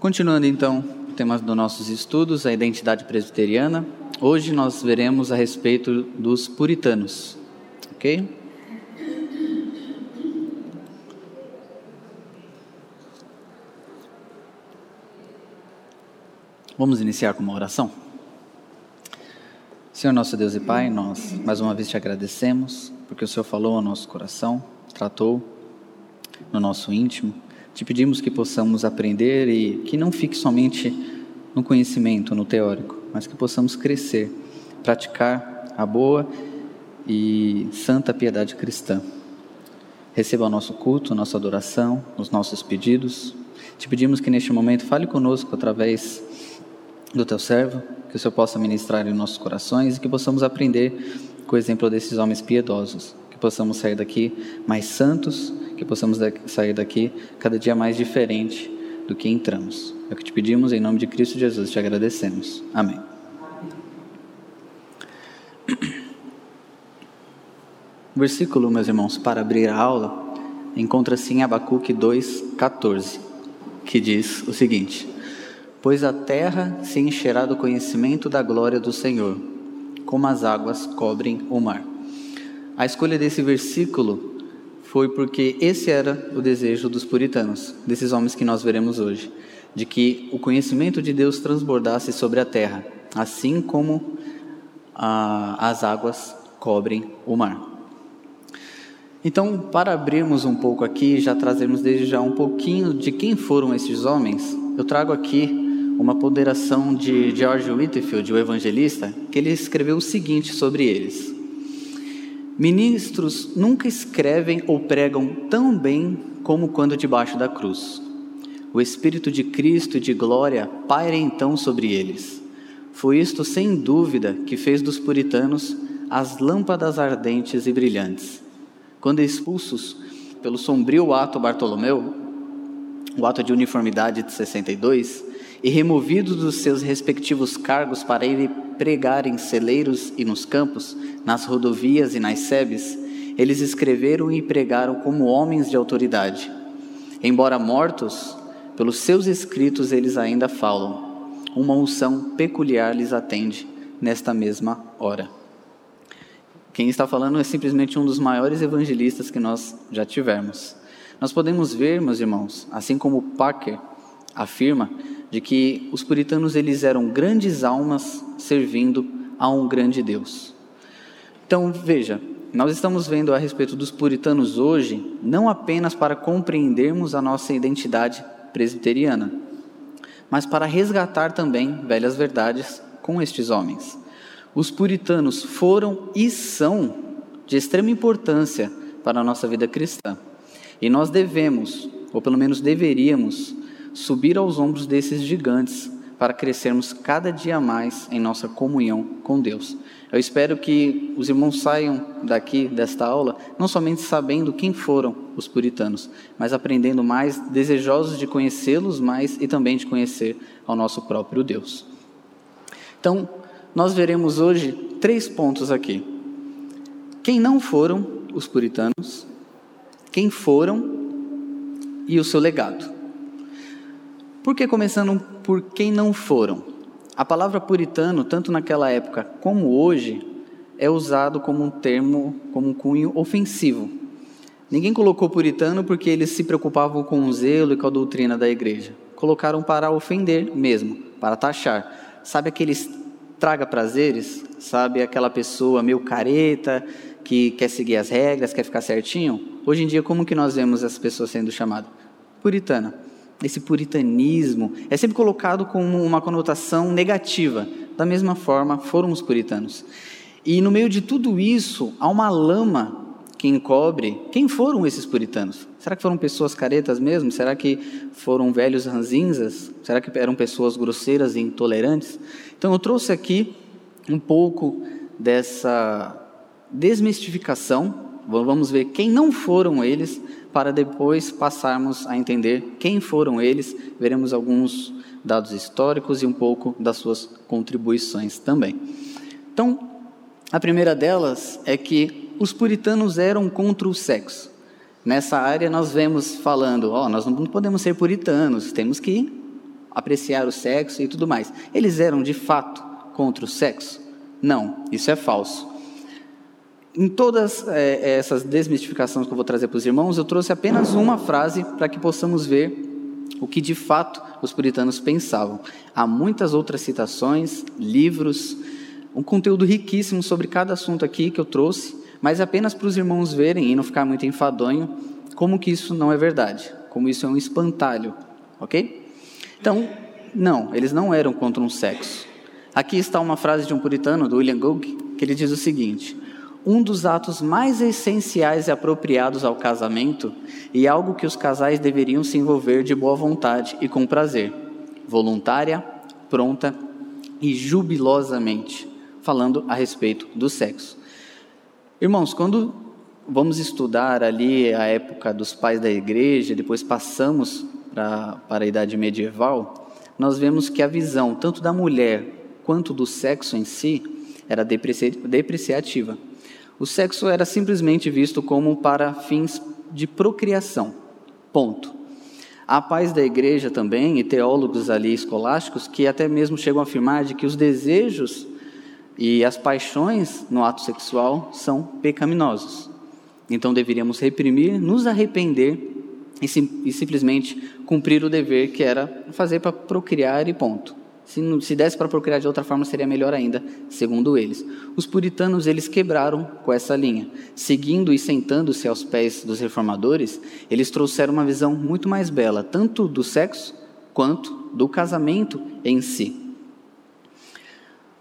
Continuando então o tema dos nossos estudos, a identidade presbiteriana. Hoje nós veremos a respeito dos puritanos, ok? Vamos iniciar com uma oração? Senhor nosso Deus e Pai, nós mais uma vez te agradecemos porque o Senhor falou ao nosso coração, tratou no nosso íntimo. Te pedimos que possamos aprender e que não fique somente no conhecimento, no teórico, mas que possamos crescer, praticar a boa e santa piedade cristã. Receba o nosso culto, nossa adoração, os nossos pedidos. Te pedimos que neste momento fale conosco através do teu servo, que o Senhor possa ministrar em nossos corações e que possamos aprender com o exemplo desses homens piedosos, que possamos sair daqui mais santos, que possamos sair daqui cada dia mais diferente do que entramos. É o que te pedimos em nome de Cristo Jesus, te agradecemos. Amém. O versículo, meus irmãos, para abrir a aula, encontra-se em Abacuque 2,14, que diz o seguinte: Pois a terra se encherá do conhecimento da glória do Senhor, como as águas cobrem o mar. A escolha desse versículo foi porque esse era o desejo dos puritanos, desses homens que nós veremos hoje, de que o conhecimento de Deus transbordasse sobre a terra, assim como ah, as águas cobrem o mar. Então, para abrirmos um pouco aqui, já trazemos desde já um pouquinho de quem foram esses homens, eu trago aqui uma ponderação de George Whitefield, o evangelista, que ele escreveu o seguinte sobre eles: Ministros nunca escrevem ou pregam tão bem como quando debaixo da cruz. O Espírito de Cristo e de glória paira então sobre eles. Foi isto, sem dúvida, que fez dos puritanos as lâmpadas ardentes e brilhantes. Quando expulsos pelo sombrio ato Bartolomeu, o ato de uniformidade de 62, e removidos dos seus respectivos cargos para ir pregar em celeiros e nos campos, nas rodovias e nas sebes, eles escreveram e pregaram como homens de autoridade. Embora mortos, pelos seus escritos eles ainda falam. Uma unção peculiar lhes atende nesta mesma hora. Quem está falando é simplesmente um dos maiores evangelistas que nós já tivemos. Nós podemos ver, meus irmãos, assim como Parker afirma, de que os puritanos eles eram grandes almas servindo a um grande Deus. Então, veja, nós estamos vendo a respeito dos puritanos hoje, não apenas para compreendermos a nossa identidade presbiteriana, mas para resgatar também velhas verdades com estes homens. Os puritanos foram e são de extrema importância para a nossa vida cristã. E nós devemos, ou pelo menos deveríamos, subir aos ombros desses gigantes para crescermos cada dia mais em nossa comunhão com Deus. Eu espero que os irmãos saiam daqui desta aula não somente sabendo quem foram os puritanos, mas aprendendo mais, desejosos de conhecê-los mais e também de conhecer ao nosso próprio Deus. Então, nós veremos hoje três pontos aqui. Quem não foram os puritanos, quem foram e o seu legado. Por que começando por quem não foram? A palavra puritano, tanto naquela época como hoje, é usado como um termo, como um cunho ofensivo. Ninguém colocou puritano porque eles se preocupavam com o zelo e com a doutrina da igreja. Colocaram para ofender mesmo, para taxar. Sabe aqueles traga prazeres? Sabe aquela pessoa meio careta, que quer seguir as regras, quer ficar certinho? Hoje em dia, como que nós vemos essas pessoas sendo chamadas? Puritana esse puritanismo é sempre colocado como uma conotação negativa. Da mesma forma, foram os puritanos. E no meio de tudo isso, há uma lama que encobre quem foram esses puritanos. Será que foram pessoas caretas mesmo? Será que foram velhos ranzinzas? Será que eram pessoas grosseiras e intolerantes? Então eu trouxe aqui um pouco dessa desmistificação. Vamos ver quem não foram eles para depois passarmos a entender quem foram eles, veremos alguns dados históricos e um pouco das suas contribuições também. Então, a primeira delas é que os puritanos eram contra o sexo. Nessa área nós vemos falando, ó, oh, nós não podemos ser puritanos, temos que apreciar o sexo e tudo mais. Eles eram de fato contra o sexo? Não, isso é falso. Em todas é, essas desmistificações que eu vou trazer para os irmãos, eu trouxe apenas uma frase para que possamos ver o que de fato os puritanos pensavam. Há muitas outras citações, livros, um conteúdo riquíssimo sobre cada assunto aqui que eu trouxe, mas apenas para os irmãos verem e não ficar muito enfadonho como que isso não é verdade, como isso é um espantalho, ok? Então, não, eles não eram contra um sexo. Aqui está uma frase de um puritano, do William Gogue, que ele diz o seguinte: um dos atos mais essenciais e apropriados ao casamento e algo que os casais deveriam se envolver de boa vontade e com prazer, voluntária, pronta e jubilosamente, falando a respeito do sexo. Irmãos, quando vamos estudar ali a época dos pais da igreja, depois passamos para, para a idade medieval, nós vemos que a visão tanto da mulher quanto do sexo em si era depreciativa. O sexo era simplesmente visto como para fins de procriação. Ponto. Há pais da igreja também e teólogos ali escolásticos que até mesmo chegam a afirmar de que os desejos e as paixões no ato sexual são pecaminosos. Então deveríamos reprimir, nos arrepender e, sim, e simplesmente cumprir o dever que era fazer para procriar e ponto. Se, se desse para procriar de outra forma, seria melhor ainda, segundo eles. Os puritanos, eles quebraram com essa linha. Seguindo e sentando-se aos pés dos reformadores, eles trouxeram uma visão muito mais bela, tanto do sexo quanto do casamento em si.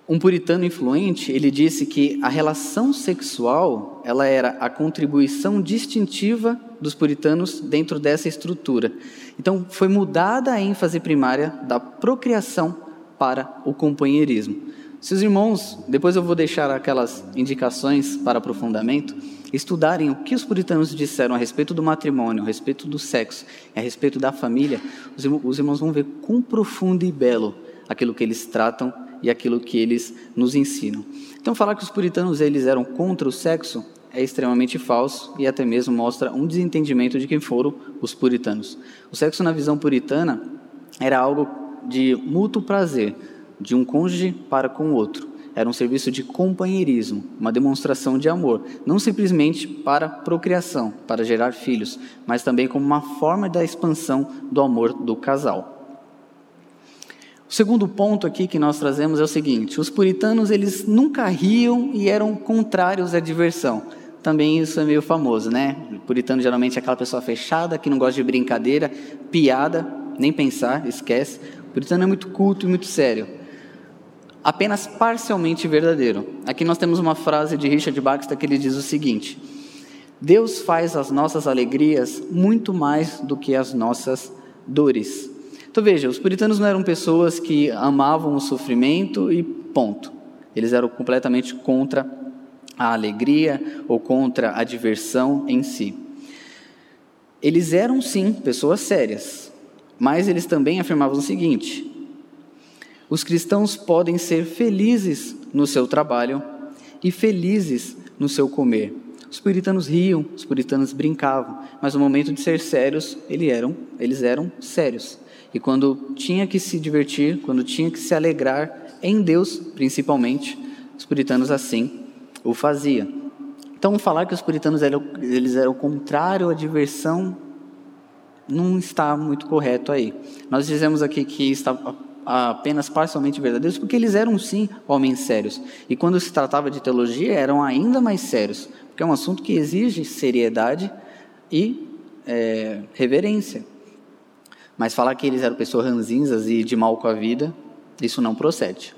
Um puritano influente, ele disse que a relação sexual, ela era a contribuição distintiva dos puritanos dentro dessa estrutura. Então, foi mudada a ênfase primária da procriação para o companheirismo. Se os irmãos, depois eu vou deixar aquelas indicações para aprofundamento, estudarem o que os puritanos disseram a respeito do matrimônio, a respeito do sexo, a respeito da família, os irmãos vão ver quão profundo e belo aquilo que eles tratam e aquilo que eles nos ensinam. Então, falar que os puritanos eles eram contra o sexo é extremamente falso e até mesmo mostra um desentendimento de quem foram os puritanos. O sexo na visão puritana era algo de mútuo prazer de um cônjuge para com o outro. Era um serviço de companheirismo, uma demonstração de amor, não simplesmente para procriação, para gerar filhos, mas também como uma forma da expansão do amor do casal. O segundo ponto aqui que nós trazemos é o seguinte: os puritanos eles nunca riam e eram contrários à diversão. Também isso é meio famoso, né? O puritano geralmente é aquela pessoa fechada que não gosta de brincadeira, piada, nem pensar, esquece. Puritano é muito culto e muito sério. Apenas parcialmente verdadeiro. Aqui nós temos uma frase de Richard Baxter que ele diz o seguinte: Deus faz as nossas alegrias muito mais do que as nossas dores. Então veja, os puritanos não eram pessoas que amavam o sofrimento e ponto. Eles eram completamente contra a alegria ou contra a diversão em si. Eles eram sim pessoas sérias, mas eles também afirmavam o seguinte: os cristãos podem ser felizes no seu trabalho e felizes no seu comer. Os puritanos riam, os puritanos brincavam, mas no momento de ser sérios, eles eram, eles eram sérios. E quando tinha que se divertir, quando tinha que se alegrar em Deus, principalmente, os puritanos assim o faziam. Então, falar que os puritanos eram, eles eram o contrário à diversão não está muito correto aí. Nós dizemos aqui que está apenas parcialmente verdadeiros, porque eles eram sim homens sérios. E quando se tratava de teologia, eram ainda mais sérios, porque é um assunto que exige seriedade e é, reverência. Mas falar que eles eram pessoas ranzinzas e de mal com a vida, isso não procede.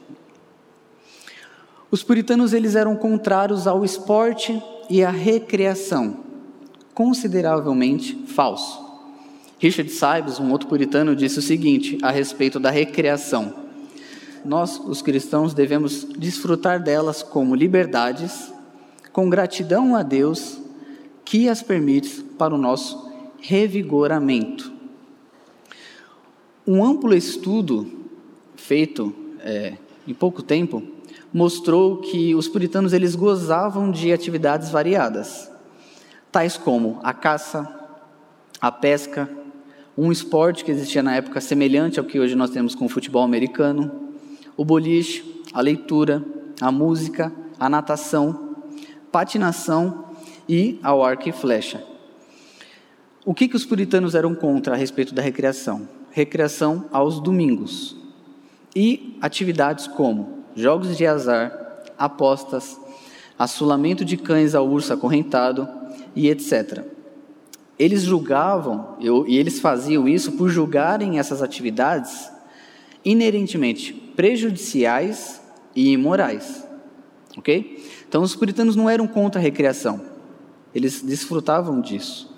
Os puritanos eles eram contrários ao esporte e à recreação, consideravelmente falso. Richard Sibes, um outro puritano, disse o seguinte a respeito da recreação: Nós, os cristãos, devemos desfrutar delas como liberdades, com gratidão a Deus que as permite para o nosso revigoramento. Um amplo estudo feito é, em pouco tempo mostrou que os puritanos eles gozavam de atividades variadas, tais como a caça, a pesca, um esporte que existia na época semelhante ao que hoje nós temos com o futebol americano, o boliche, a leitura, a música, a natação, patinação e ao arco e flecha. O que, que os puritanos eram contra a respeito da recreação? Recreação aos domingos e atividades como jogos de azar, apostas, assulamento de cães ao urso acorrentado e etc. Eles julgavam, e eles faziam isso por julgarem essas atividades inerentemente prejudiciais e imorais. Ok? Então, os puritanos não eram contra a recreação, eles desfrutavam disso.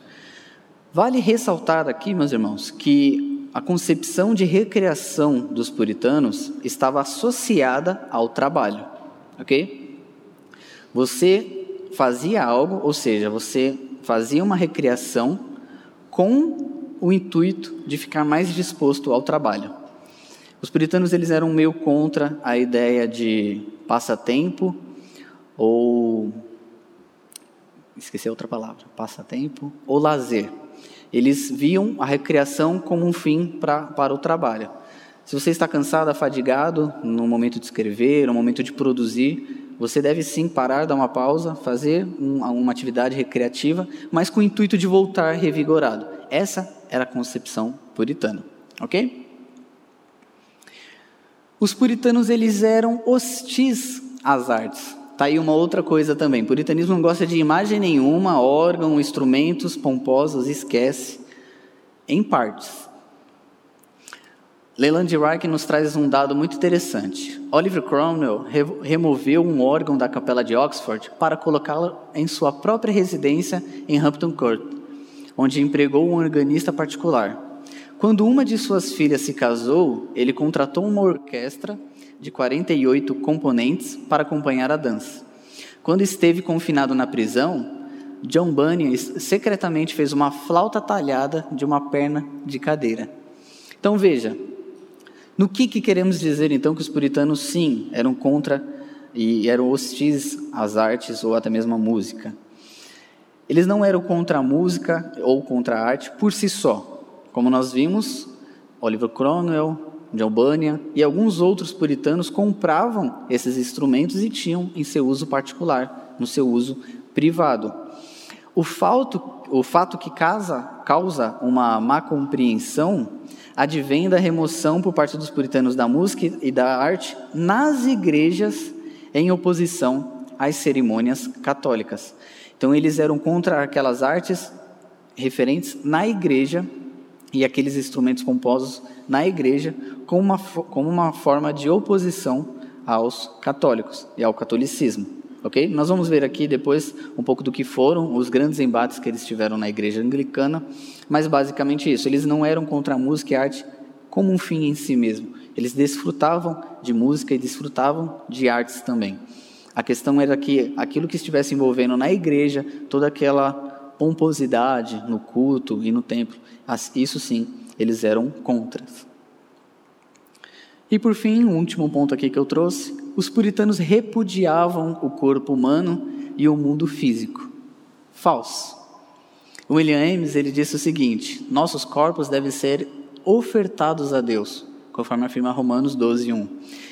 Vale ressaltar aqui, meus irmãos, que a concepção de recreação dos puritanos estava associada ao trabalho, ok? Você fazia algo, ou seja, você fazia uma recreação com o intuito de ficar mais disposto ao trabalho. Os puritanos eles eram meio contra a ideia de passatempo ou esqueci outra palavra, passatempo ou lazer. Eles viam a recreação como um fim pra, para o trabalho. Se você está cansado, afadigado no momento de escrever, no momento de produzir, você deve sim parar, dar uma pausa, fazer um, uma atividade recreativa, mas com o intuito de voltar revigorado. Essa era a concepção puritana, ok? Os puritanos eles eram hostis às artes. Tá aí uma outra coisa também. Puritanismo não gosta de imagem nenhuma, órgão, instrumentos pomposos, esquece. Em partes. Leland Reich nos traz um dado muito interessante. Oliver Cromwell removeu um órgão da capela de Oxford para colocá-lo em sua própria residência em Hampton Court, onde empregou um organista particular. Quando uma de suas filhas se casou, ele contratou uma orquestra de 48 componentes para acompanhar a dança. Quando esteve confinado na prisão, John Bunyan secretamente fez uma flauta talhada de uma perna de cadeira. Então veja, no que, que queremos dizer então que os puritanos sim eram contra e eram hostis às artes ou até mesmo à música? Eles não eram contra a música ou contra a arte por si só. Como nós vimos, Oliver Cromwell, de Albânia e alguns outros puritanos compravam esses instrumentos e tinham em seu uso particular, no seu uso privado. O o fato que casa, causa uma má compreensão advém da remoção por parte dos puritanos da música e da arte nas igrejas em oposição às cerimônias católicas. Então eles eram contra aquelas artes referentes na igreja e aqueles instrumentos compostos na igreja como uma, como uma forma de oposição aos católicos e ao catolicismo. Ok? Nós vamos ver aqui depois um pouco do que foram os grandes embates que eles tiveram na igreja anglicana, mas basicamente isso. Eles não eram contra a música e a arte como um fim em si mesmo. Eles desfrutavam de música e desfrutavam de artes também. A questão era que aquilo que estivesse envolvendo na igreja, toda aquela pomposidade no culto e no templo, isso sim, eles eram contras. E por fim, o último ponto aqui que eu trouxe, os puritanos repudiavam o corpo humano e o mundo físico. Falso. William Ames ele disse o seguinte: nossos corpos devem ser ofertados a Deus, conforme afirma Romanos 12, 1.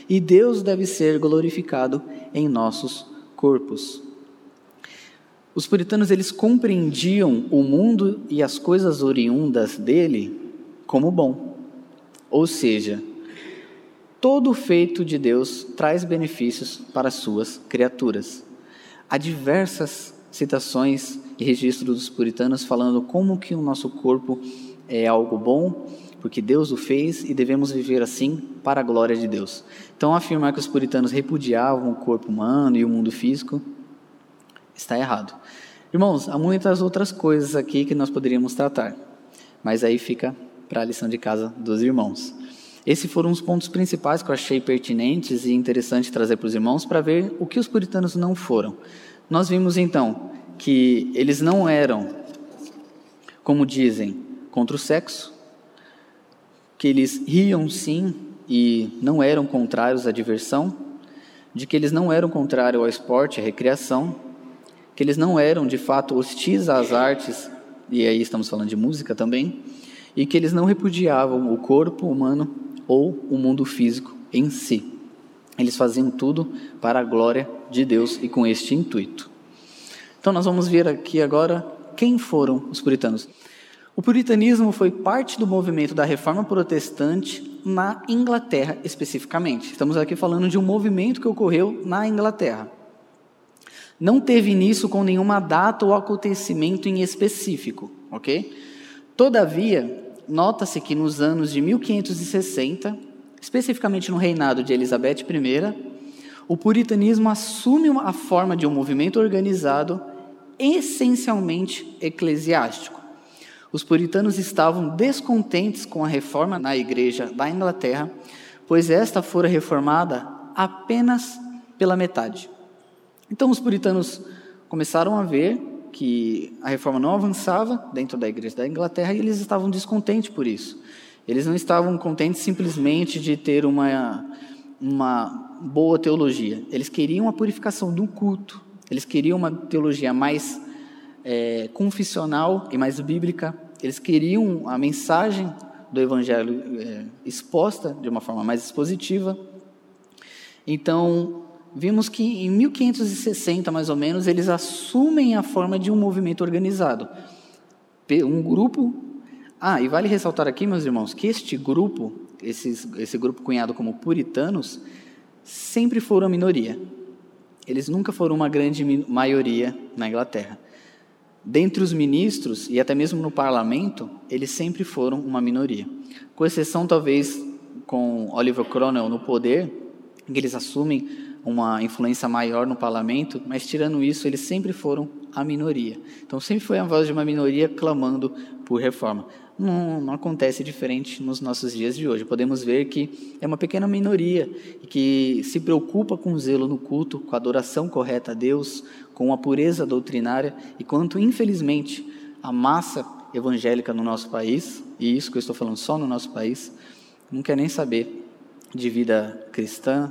E Deus deve ser glorificado em nossos corpos. Os puritanos eles compreendiam o mundo e as coisas oriundas dele como bom. Ou seja, todo feito de Deus traz benefícios para as suas criaturas. Há diversas citações e registros dos puritanos falando como que o nosso corpo é algo bom, porque Deus o fez e devemos viver assim para a glória de Deus. Então afirmar que os puritanos repudiavam o corpo humano e o mundo físico está errado. Irmãos, há muitas outras coisas aqui que nós poderíamos tratar, mas aí fica para a lição de casa dos irmãos. Esses foram os pontos principais que eu achei pertinentes e interessante trazer para os irmãos para ver o que os puritanos não foram. Nós vimos então que eles não eram, como dizem, contra o sexo, que eles riam sim e não eram contrários à diversão, de que eles não eram contrários ao esporte, à recreação, que eles não eram de fato hostis às artes, e aí estamos falando de música também, e que eles não repudiavam o corpo humano ou o mundo físico em si. Eles faziam tudo para a glória de Deus e com este intuito. Então nós vamos ver aqui agora quem foram os puritanos. O puritanismo foi parte do movimento da reforma protestante na Inglaterra especificamente. Estamos aqui falando de um movimento que ocorreu na Inglaterra. Não teve início com nenhuma data ou acontecimento em específico, ok? Todavia, nota-se que nos anos de 1560, especificamente no reinado de Elizabeth I, o puritanismo assume a forma de um movimento organizado essencialmente eclesiástico. Os puritanos estavam descontentes com a reforma na igreja da Inglaterra, pois esta fora reformada apenas pela metade. Então os puritanos começaram a ver que a reforma não avançava dentro da igreja da Inglaterra e eles estavam descontentes por isso. Eles não estavam contentes simplesmente de ter uma, uma boa teologia. Eles queriam a purificação do culto. Eles queriam uma teologia mais é, confissional e mais bíblica. Eles queriam a mensagem do evangelho é, exposta de uma forma mais expositiva. Então, vimos que em 1560, mais ou menos, eles assumem a forma de um movimento organizado. Um grupo. Ah, e vale ressaltar aqui, meus irmãos, que este grupo, esses, esse grupo cunhado como puritanos, sempre foram a minoria. Eles nunca foram uma grande maioria na Inglaterra. Dentre os ministros e até mesmo no parlamento, eles sempre foram uma minoria. Com exceção, talvez, com Oliver Cromwell no poder, que eles assumem uma influência maior no parlamento, mas tirando isso, eles sempre foram a minoria. Então sempre foi a voz de uma minoria clamando por reforma. Não, não, acontece diferente nos nossos dias de hoje. Podemos ver que é uma pequena minoria que se preocupa com o zelo no culto, com a adoração correta a Deus, com a pureza doutrinária, e quanto, infelizmente, a massa evangélica no nosso país, e isso que eu estou falando só no nosso país, não quer nem saber de vida cristã,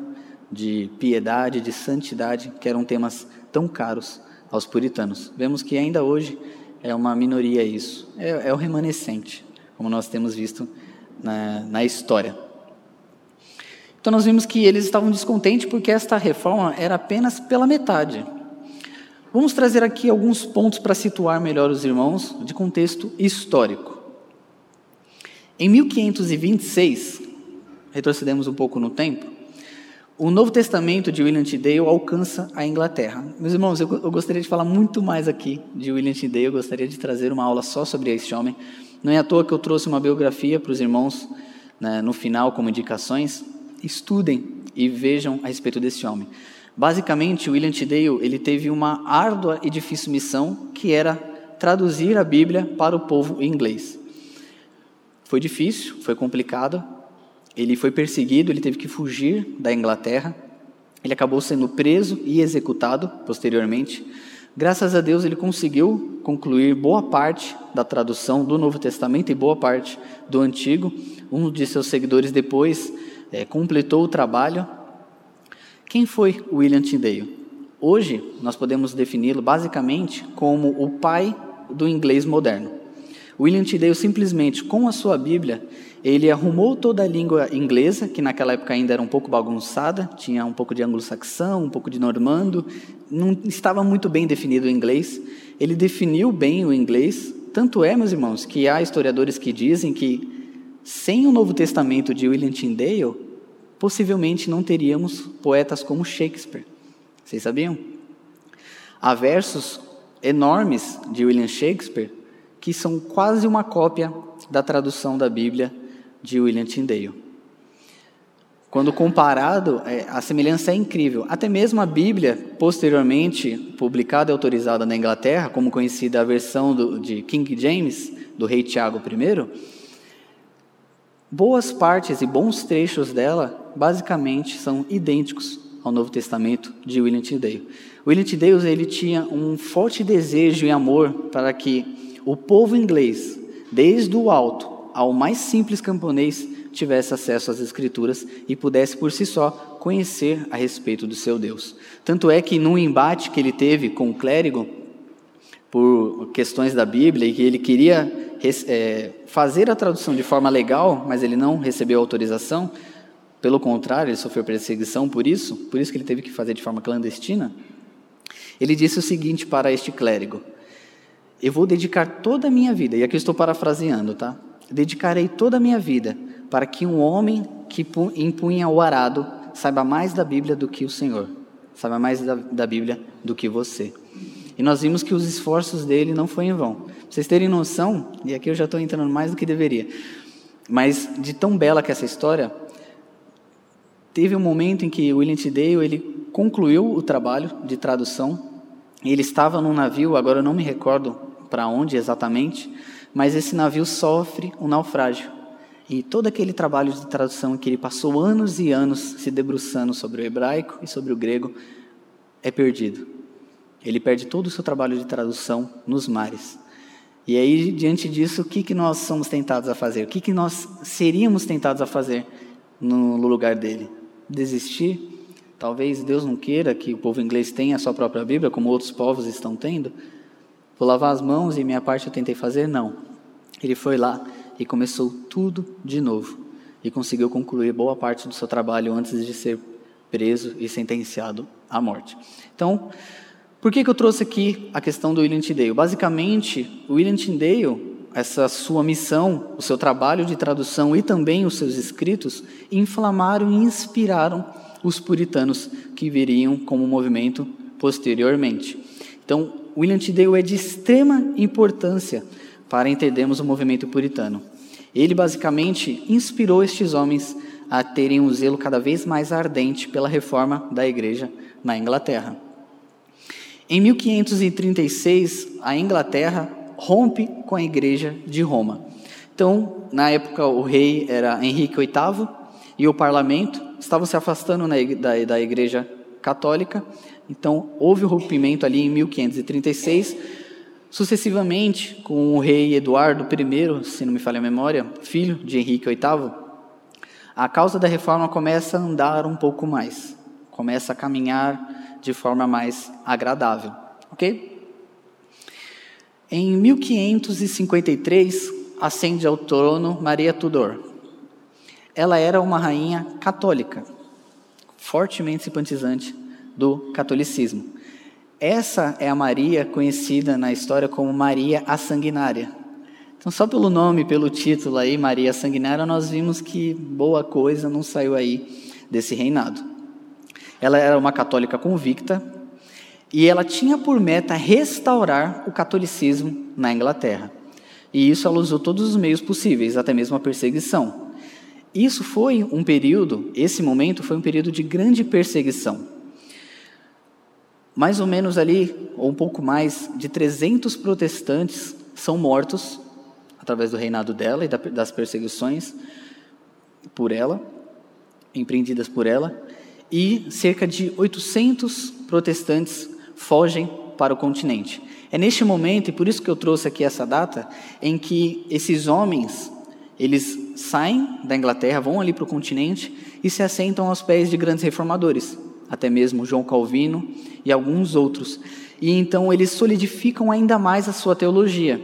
de piedade, de santidade, que eram temas tão caros aos puritanos. Vemos que ainda hoje é uma minoria isso, é, é o remanescente, como nós temos visto na, na história. Então nós vimos que eles estavam descontentes porque esta reforma era apenas pela metade. Vamos trazer aqui alguns pontos para situar melhor os irmãos de contexto histórico. Em 1526, retrocedemos um pouco no tempo, o Novo Testamento de William Tyndale alcança a Inglaterra. Meus irmãos, eu, eu, gostaria de falar muito mais aqui de William Tyndale, eu gostaria de trazer uma aula só sobre este homem. Não é à toa que eu trouxe uma biografia para os irmãos né, no final como indicações. Estudem e vejam a respeito desse homem. Basicamente, William Tyndale ele teve uma árdua e difícil missão que era traduzir a Bíblia para o povo inglês. Foi difícil, foi complicado, ele foi perseguido, ele teve que fugir da Inglaterra. Ele acabou sendo preso e executado posteriormente. Graças a Deus, ele conseguiu concluir boa parte da tradução do Novo Testamento e boa parte do Antigo. Um de seus seguidores depois é, completou o trabalho. Quem foi William Tyndale? Hoje, nós podemos defini-lo basicamente como o pai do inglês moderno. William Tyndale simplesmente, com a sua Bíblia, ele arrumou toda a língua inglesa, que naquela época ainda era um pouco bagunçada, tinha um pouco de anglo-saxão, um pouco de normando, não estava muito bem definido o inglês. Ele definiu bem o inglês, tanto é, meus irmãos, que há historiadores que dizem que sem o Novo Testamento de William Tyndale, possivelmente não teríamos poetas como Shakespeare. Vocês sabiam? Há versos enormes de William Shakespeare que são quase uma cópia da tradução da Bíblia de William Tyndale. Quando comparado, é, a semelhança é incrível. Até mesmo a Bíblia, posteriormente publicada e autorizada na Inglaterra, como conhecida a versão do, de King James, do rei Tiago I, boas partes e bons trechos dela, basicamente, são idênticos ao Novo Testamento de William Tyndale. William Tyndale ele tinha um forte desejo e amor para que o povo inglês, desde o alto ao mais simples camponês tivesse acesso às Escrituras e pudesse por si só conhecer a respeito do seu Deus. Tanto é que num embate que ele teve com o clérigo por questões da Bíblia e que ele queria é, fazer a tradução de forma legal, mas ele não recebeu autorização, pelo contrário, ele sofreu perseguição por isso, por isso que ele teve que fazer de forma clandestina. Ele disse o seguinte para este clérigo: Eu vou dedicar toda a minha vida, e aqui estou parafraseando, tá? Dedicarei toda a minha vida para que um homem que empunha o arado saiba mais da Bíblia do que o Senhor, saiba mais da, da Bíblia do que você. E nós vimos que os esforços dele não foram em vão. Pra vocês terem noção, e aqui eu já estou entrando mais do que deveria, mas de tão bela que essa história, teve um momento em que William Tidale ele concluiu o trabalho de tradução. Ele estava num navio, agora eu não me recordo para onde exatamente, mas esse navio sofre um naufrágio. E todo aquele trabalho de tradução que ele passou anos e anos se debruçando sobre o hebraico e sobre o grego é perdido. Ele perde todo o seu trabalho de tradução nos mares. E aí, diante disso, o que, que nós somos tentados a fazer? O que, que nós seríamos tentados a fazer no lugar dele? Desistir? Talvez Deus não queira que o povo inglês tenha a sua própria Bíblia, como outros povos estão tendo. Vou lavar as mãos e minha parte eu tentei fazer? Não. Ele foi lá e começou tudo de novo. E conseguiu concluir boa parte do seu trabalho antes de ser preso e sentenciado à morte. Então, por que, que eu trouxe aqui a questão do William Tyndale? Basicamente, o William Tyndale, essa sua missão, o seu trabalho de tradução e também os seus escritos, inflamaram e inspiraram os puritanos que viriam como movimento posteriormente. Então, William Tyndale é de extrema importância para entendermos o movimento puritano. Ele basicamente inspirou estes homens a terem um zelo cada vez mais ardente pela reforma da igreja na Inglaterra. Em 1536, a Inglaterra rompe com a igreja de Roma. Então, na época, o rei era Henrique VIII e o parlamento estavam se afastando da, da igreja católica. Então, houve o rompimento ali em 1536. Sucessivamente, com o rei Eduardo I, se não me falha a memória, filho de Henrique VIII, a causa da reforma começa a andar um pouco mais, começa a caminhar de forma mais agradável, ok? Em 1553, ascende ao trono Maria Tudor. Ela era uma rainha católica, fortemente simpatizante do catolicismo. Essa é a Maria conhecida na história como Maria a Sanguinária. Então, só pelo nome, pelo título aí, Maria Sanguinária, nós vimos que boa coisa não saiu aí desse reinado. Ela era uma católica convicta e ela tinha por meta restaurar o catolicismo na Inglaterra. E isso ela usou todos os meios possíveis, até mesmo a perseguição. Isso foi um período, esse momento foi um período de grande perseguição. Mais ou menos ali, ou um pouco mais, de 300 protestantes são mortos através do reinado dela e das perseguições por ela, empreendidas por ela e cerca de 800 protestantes fogem para o continente. É neste momento, e por isso que eu trouxe aqui essa data, em que esses homens, eles saem da Inglaterra, vão ali para o continente e se assentam aos pés de grandes reformadores, até mesmo João Calvino e alguns outros. E então eles solidificam ainda mais a sua teologia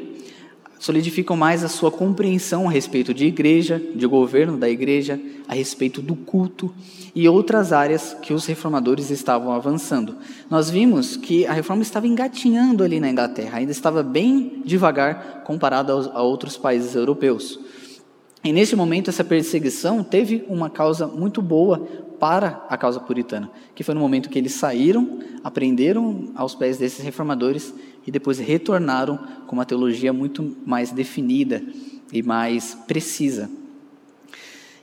solidificam mais a sua compreensão a respeito de igreja, de governo da igreja, a respeito do culto e outras áreas que os reformadores estavam avançando. Nós vimos que a reforma estava engatinhando ali na Inglaterra, ainda estava bem devagar comparado a outros países europeus. E nesse momento, essa perseguição teve uma causa muito boa para a causa puritana, que foi no momento que eles saíram, aprenderam aos pés desses reformadores e depois retornaram com uma teologia muito mais definida e mais precisa.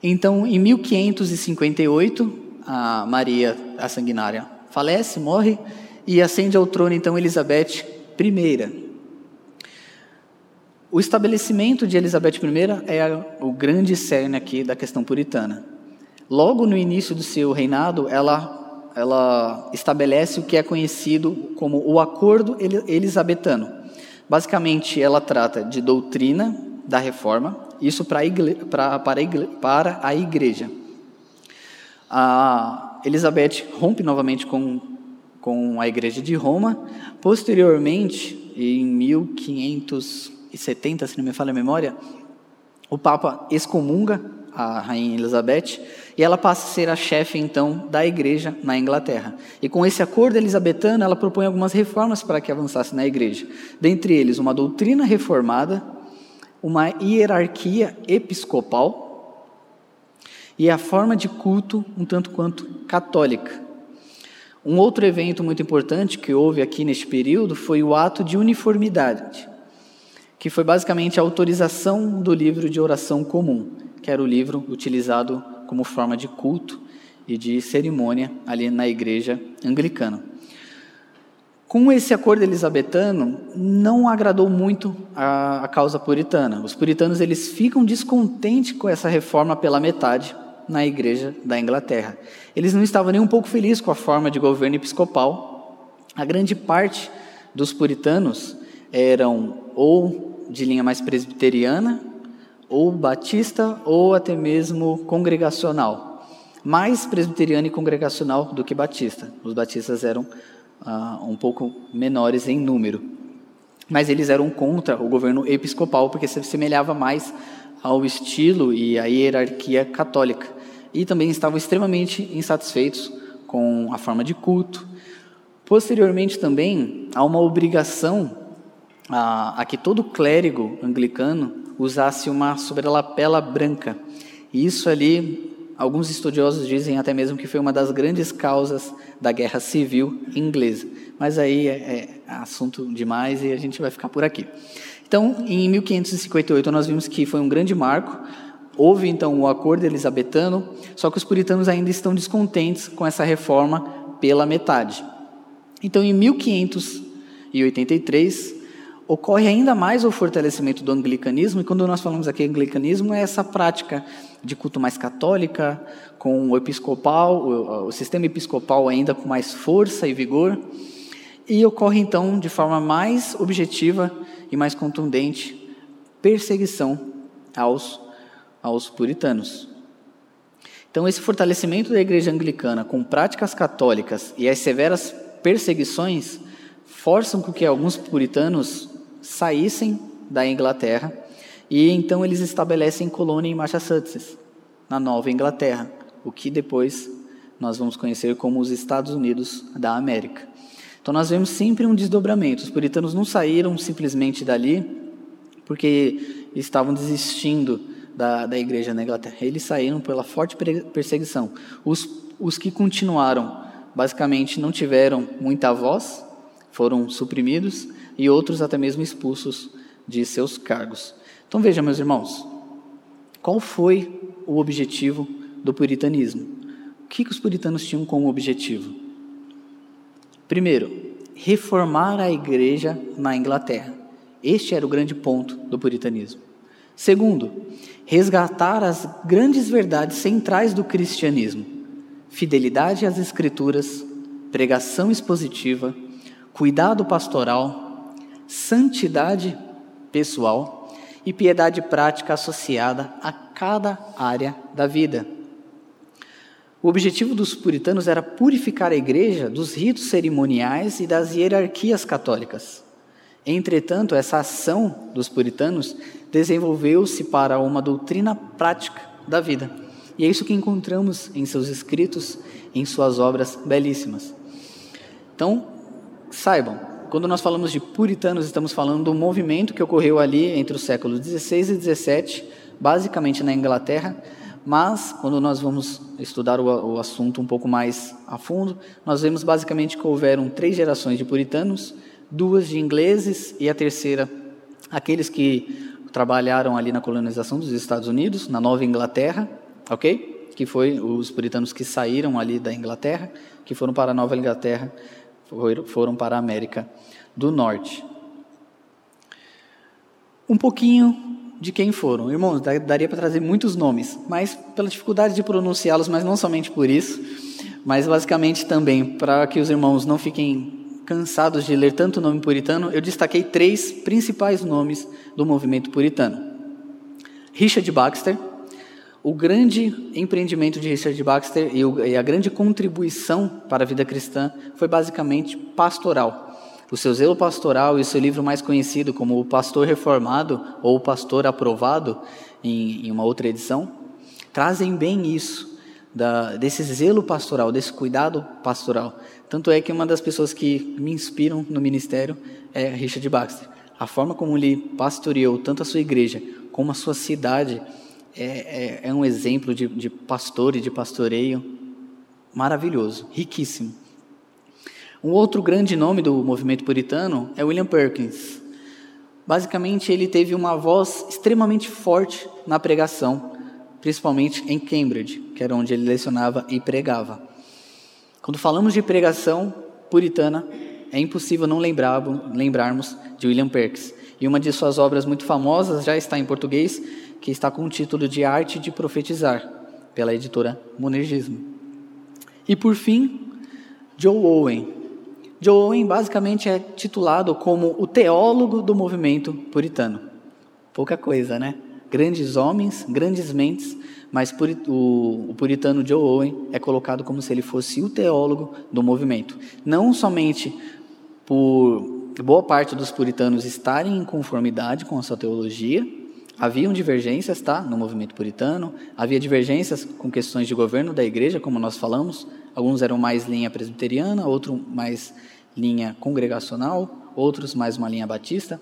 Então, em 1558, a Maria, a sanguinária, falece, morre e ascende ao trono então Elizabeth I. O estabelecimento de Elizabeth I é o grande cerne aqui da questão puritana. Logo no início do seu reinado, ela ela estabelece o que é conhecido como o Acordo Elisabetano. Basicamente, ela trata de doutrina da reforma, isso para a, igre para, para a igreja. A Elizabeth rompe novamente com, com a igreja de Roma. Posteriormente, em 1500, 1570, se não me falha a memória, o Papa excomunga a Rainha Elizabeth e ela passa a ser a chefe, então, da igreja na Inglaterra. E com esse acordo elisabetano, ela propõe algumas reformas para que avançasse na igreja. Dentre eles, uma doutrina reformada, uma hierarquia episcopal e a forma de culto um tanto quanto católica. Um outro evento muito importante que houve aqui neste período foi o ato de uniformidade, que foi basicamente a autorização do livro de oração comum, que era o livro utilizado como forma de culto e de cerimônia ali na igreja anglicana. Com esse acordo elisabetano, não agradou muito a, a causa puritana. Os puritanos eles ficam descontentes com essa reforma pela metade, na igreja da Inglaterra. Eles não estavam nem um pouco felizes com a forma de governo episcopal. A grande parte dos puritanos eram ou de linha mais presbiteriana, ou batista, ou até mesmo congregacional. Mais presbiteriano e congregacional do que batista. Os batistas eram ah, um pouco menores em número. Mas eles eram contra o governo episcopal, porque se assemelhava mais ao estilo e à hierarquia católica e também estavam extremamente insatisfeitos com a forma de culto. Posteriormente também há uma obrigação a, a que todo clérigo anglicano usasse uma sobrelapela branca. E isso ali, alguns estudiosos dizem até mesmo que foi uma das grandes causas da guerra civil inglesa. Mas aí é, é assunto demais e a gente vai ficar por aqui. Então, em 1558 nós vimos que foi um grande marco Houve então o acordo elisabetano, só que os puritanos ainda estão descontentes com essa reforma pela metade. Então, em 1583, ocorre ainda mais o fortalecimento do anglicanismo, e quando nós falamos aqui anglicanismo, é essa prática de culto mais católica, com o episcopal, o, o sistema episcopal ainda com mais força e vigor, e ocorre então de forma mais objetiva e mais contundente perseguição aos aos puritanos. Então, esse fortalecimento da igreja anglicana com práticas católicas e as severas perseguições forçam com que alguns puritanos saíssem da Inglaterra e então eles estabelecem colônia em Massachusetts, na Nova Inglaterra, o que depois nós vamos conhecer como os Estados Unidos da América. Então nós vemos sempre um desdobramento. Os puritanos não saíram simplesmente dali porque estavam desistindo da, da igreja na Inglaterra. Eles saíram pela forte perseguição. Os, os que continuaram, basicamente, não tiveram muita voz, foram suprimidos, e outros até mesmo expulsos de seus cargos. Então veja, meus irmãos, qual foi o objetivo do puritanismo? O que, que os puritanos tinham como objetivo? Primeiro, reformar a igreja na Inglaterra. Este era o grande ponto do puritanismo. Segundo, resgatar as grandes verdades centrais do cristianismo: fidelidade às Escrituras, pregação expositiva, cuidado pastoral, santidade pessoal e piedade prática associada a cada área da vida. O objetivo dos puritanos era purificar a igreja dos ritos cerimoniais e das hierarquias católicas. Entretanto, essa ação dos puritanos desenvolveu-se para uma doutrina prática da vida. E é isso que encontramos em seus escritos, em suas obras belíssimas. Então, saibam, quando nós falamos de puritanos, estamos falando do movimento que ocorreu ali entre os séculos 16 e 17, basicamente na Inglaterra, mas quando nós vamos estudar o, o assunto um pouco mais a fundo, nós vemos basicamente que houveram três gerações de puritanos, duas de ingleses e a terceira, aqueles que trabalharam ali na colonização dos Estados Unidos, na Nova Inglaterra, ok? Que foi os puritanos que saíram ali da Inglaterra, que foram para a Nova Inglaterra, foram para a América do Norte. Um pouquinho de quem foram. Irmãos, daria para trazer muitos nomes, mas pela dificuldade de pronunciá-los, mas não somente por isso, mas basicamente também para que os irmãos não fiquem cansados de ler tanto nome puritano, eu destaquei três principais nomes do movimento puritano. Richard Baxter, o grande empreendimento de Richard Baxter e a grande contribuição para a vida cristã foi basicamente pastoral. O seu zelo pastoral e o seu livro mais conhecido como O Pastor Reformado ou O Pastor Aprovado, em, em uma outra edição, trazem bem isso, da, desse zelo pastoral, desse cuidado pastoral. Tanto é que uma das pessoas que me inspiram no ministério é Richard Baxter. A forma como ele pastoreou tanto a sua igreja como a sua cidade é, é, é um exemplo de, de pastor e de pastoreio maravilhoso, riquíssimo. Um outro grande nome do movimento puritano é William Perkins. Basicamente, ele teve uma voz extremamente forte na pregação, principalmente em Cambridge, que era onde ele lecionava e pregava. Quando falamos de pregação puritana, é impossível não lembrarmos de William Perkins. E uma de suas obras muito famosas já está em português, que está com o título de Arte de Profetizar, pela editora Monergismo. E por fim, Joe Owen, Joe Owen basicamente é titulado como o teólogo do movimento puritano. Pouca coisa, né? Grandes homens, grandes mentes, mas o, puritano Joe Owen é colocado como se ele fosse o teólogo do movimento. Não somente por boa parte dos puritanos estarem em conformidade com a sua teologia, haviam divergências, tá, no movimento puritano, havia divergências com questões de governo da igreja, como nós falamos, alguns eram mais linha presbiteriana, outros mais linha congregacional, outros mais uma linha batista,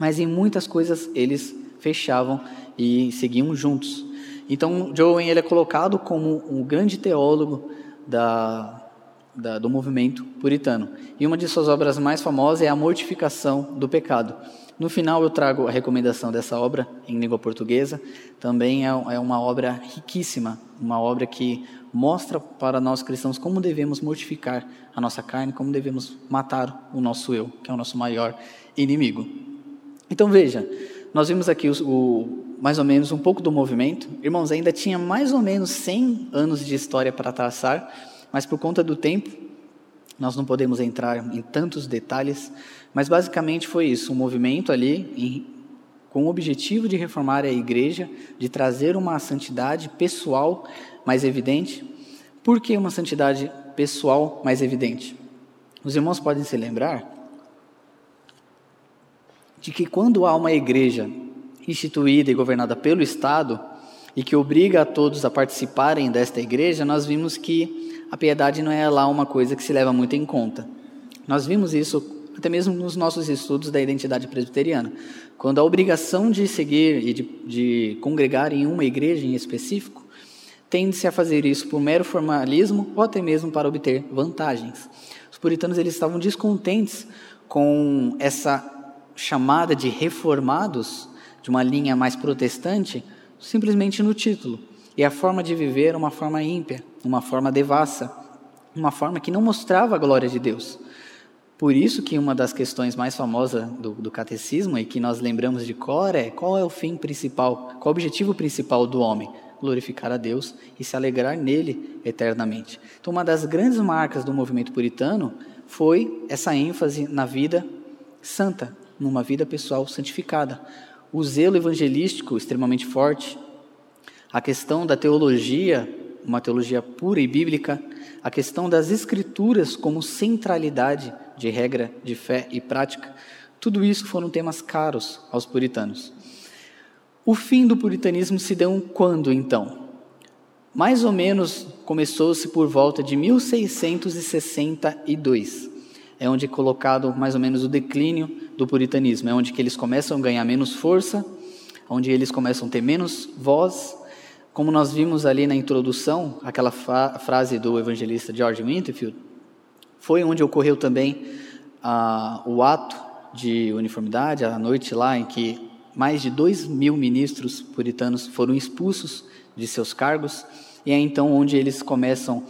mas em muitas coisas eles fechavam e seguiam juntos. Então, Joe ele é colocado como um grande teólogo da, da, do movimento puritano. E uma de suas obras mais famosas é A Mortificação do Pecado. No final, eu trago a recomendação dessa obra em língua portuguesa. Também é, é uma obra riquíssima, uma obra que mostra para nós cristãos como devemos mortificar a nossa carne, como devemos matar o nosso eu, que é o nosso maior inimigo. Então veja, nós vimos aqui o, o, mais ou menos um pouco do movimento. Irmãos, ainda tinha mais ou menos 100 anos de história para traçar, mas por conta do tempo, nós não podemos entrar em tantos detalhes, mas basicamente foi isso, um movimento ali em, com o objetivo de reformar a igreja, de trazer uma santidade pessoal mais evidente. Por que uma santidade pessoal mais evidente? Os irmãos podem se lembrar de que quando há uma igreja instituída e governada pelo Estado e que obriga a todos a participarem desta igreja, nós vimos que a piedade não é lá uma coisa que se leva muito em conta. Nós vimos isso até mesmo nos nossos estudos da identidade presbiteriana. Quando a obrigação de seguir e de, de congregar em uma igreja em específico tende-se a fazer isso por mero formalismo ou até mesmo para obter vantagens. Os puritanos eles estavam descontentes com essa chamada de reformados, de uma linha mais protestante, simplesmente no título. E a forma de viver uma forma ímpia, uma forma devassa, uma forma que não mostrava a glória de Deus. Por isso que uma das questões mais famosas do, do, catecismo e que nós lembramos de cor é qual é o fim principal, qual o objetivo principal do homem? glorificar a Deus e se alegrar nele eternamente. Então, uma das grandes marcas do movimento puritano foi essa ênfase na vida santa, numa vida pessoal santificada. O zelo evangelístico extremamente forte, a questão da teologia, uma teologia pura e bíblica, a questão das escrituras como centralidade de regra de fé e prática, tudo isso foram temas caros aos puritanos. O fim do puritanismo se deu quando, então? Mais ou menos começou-se por volta de 1662. É onde é colocado mais ou menos o declínio do puritanismo. É onde que eles começam a ganhar menos força, onde eles começam a ter menos voz. Como nós vimos ali na introdução, aquela frase do evangelista George Winterfield, foi onde ocorreu também ah, o ato de uniformidade, a noite lá em que mais de dois mil ministros puritanos foram expulsos de seus cargos, e é então onde eles começam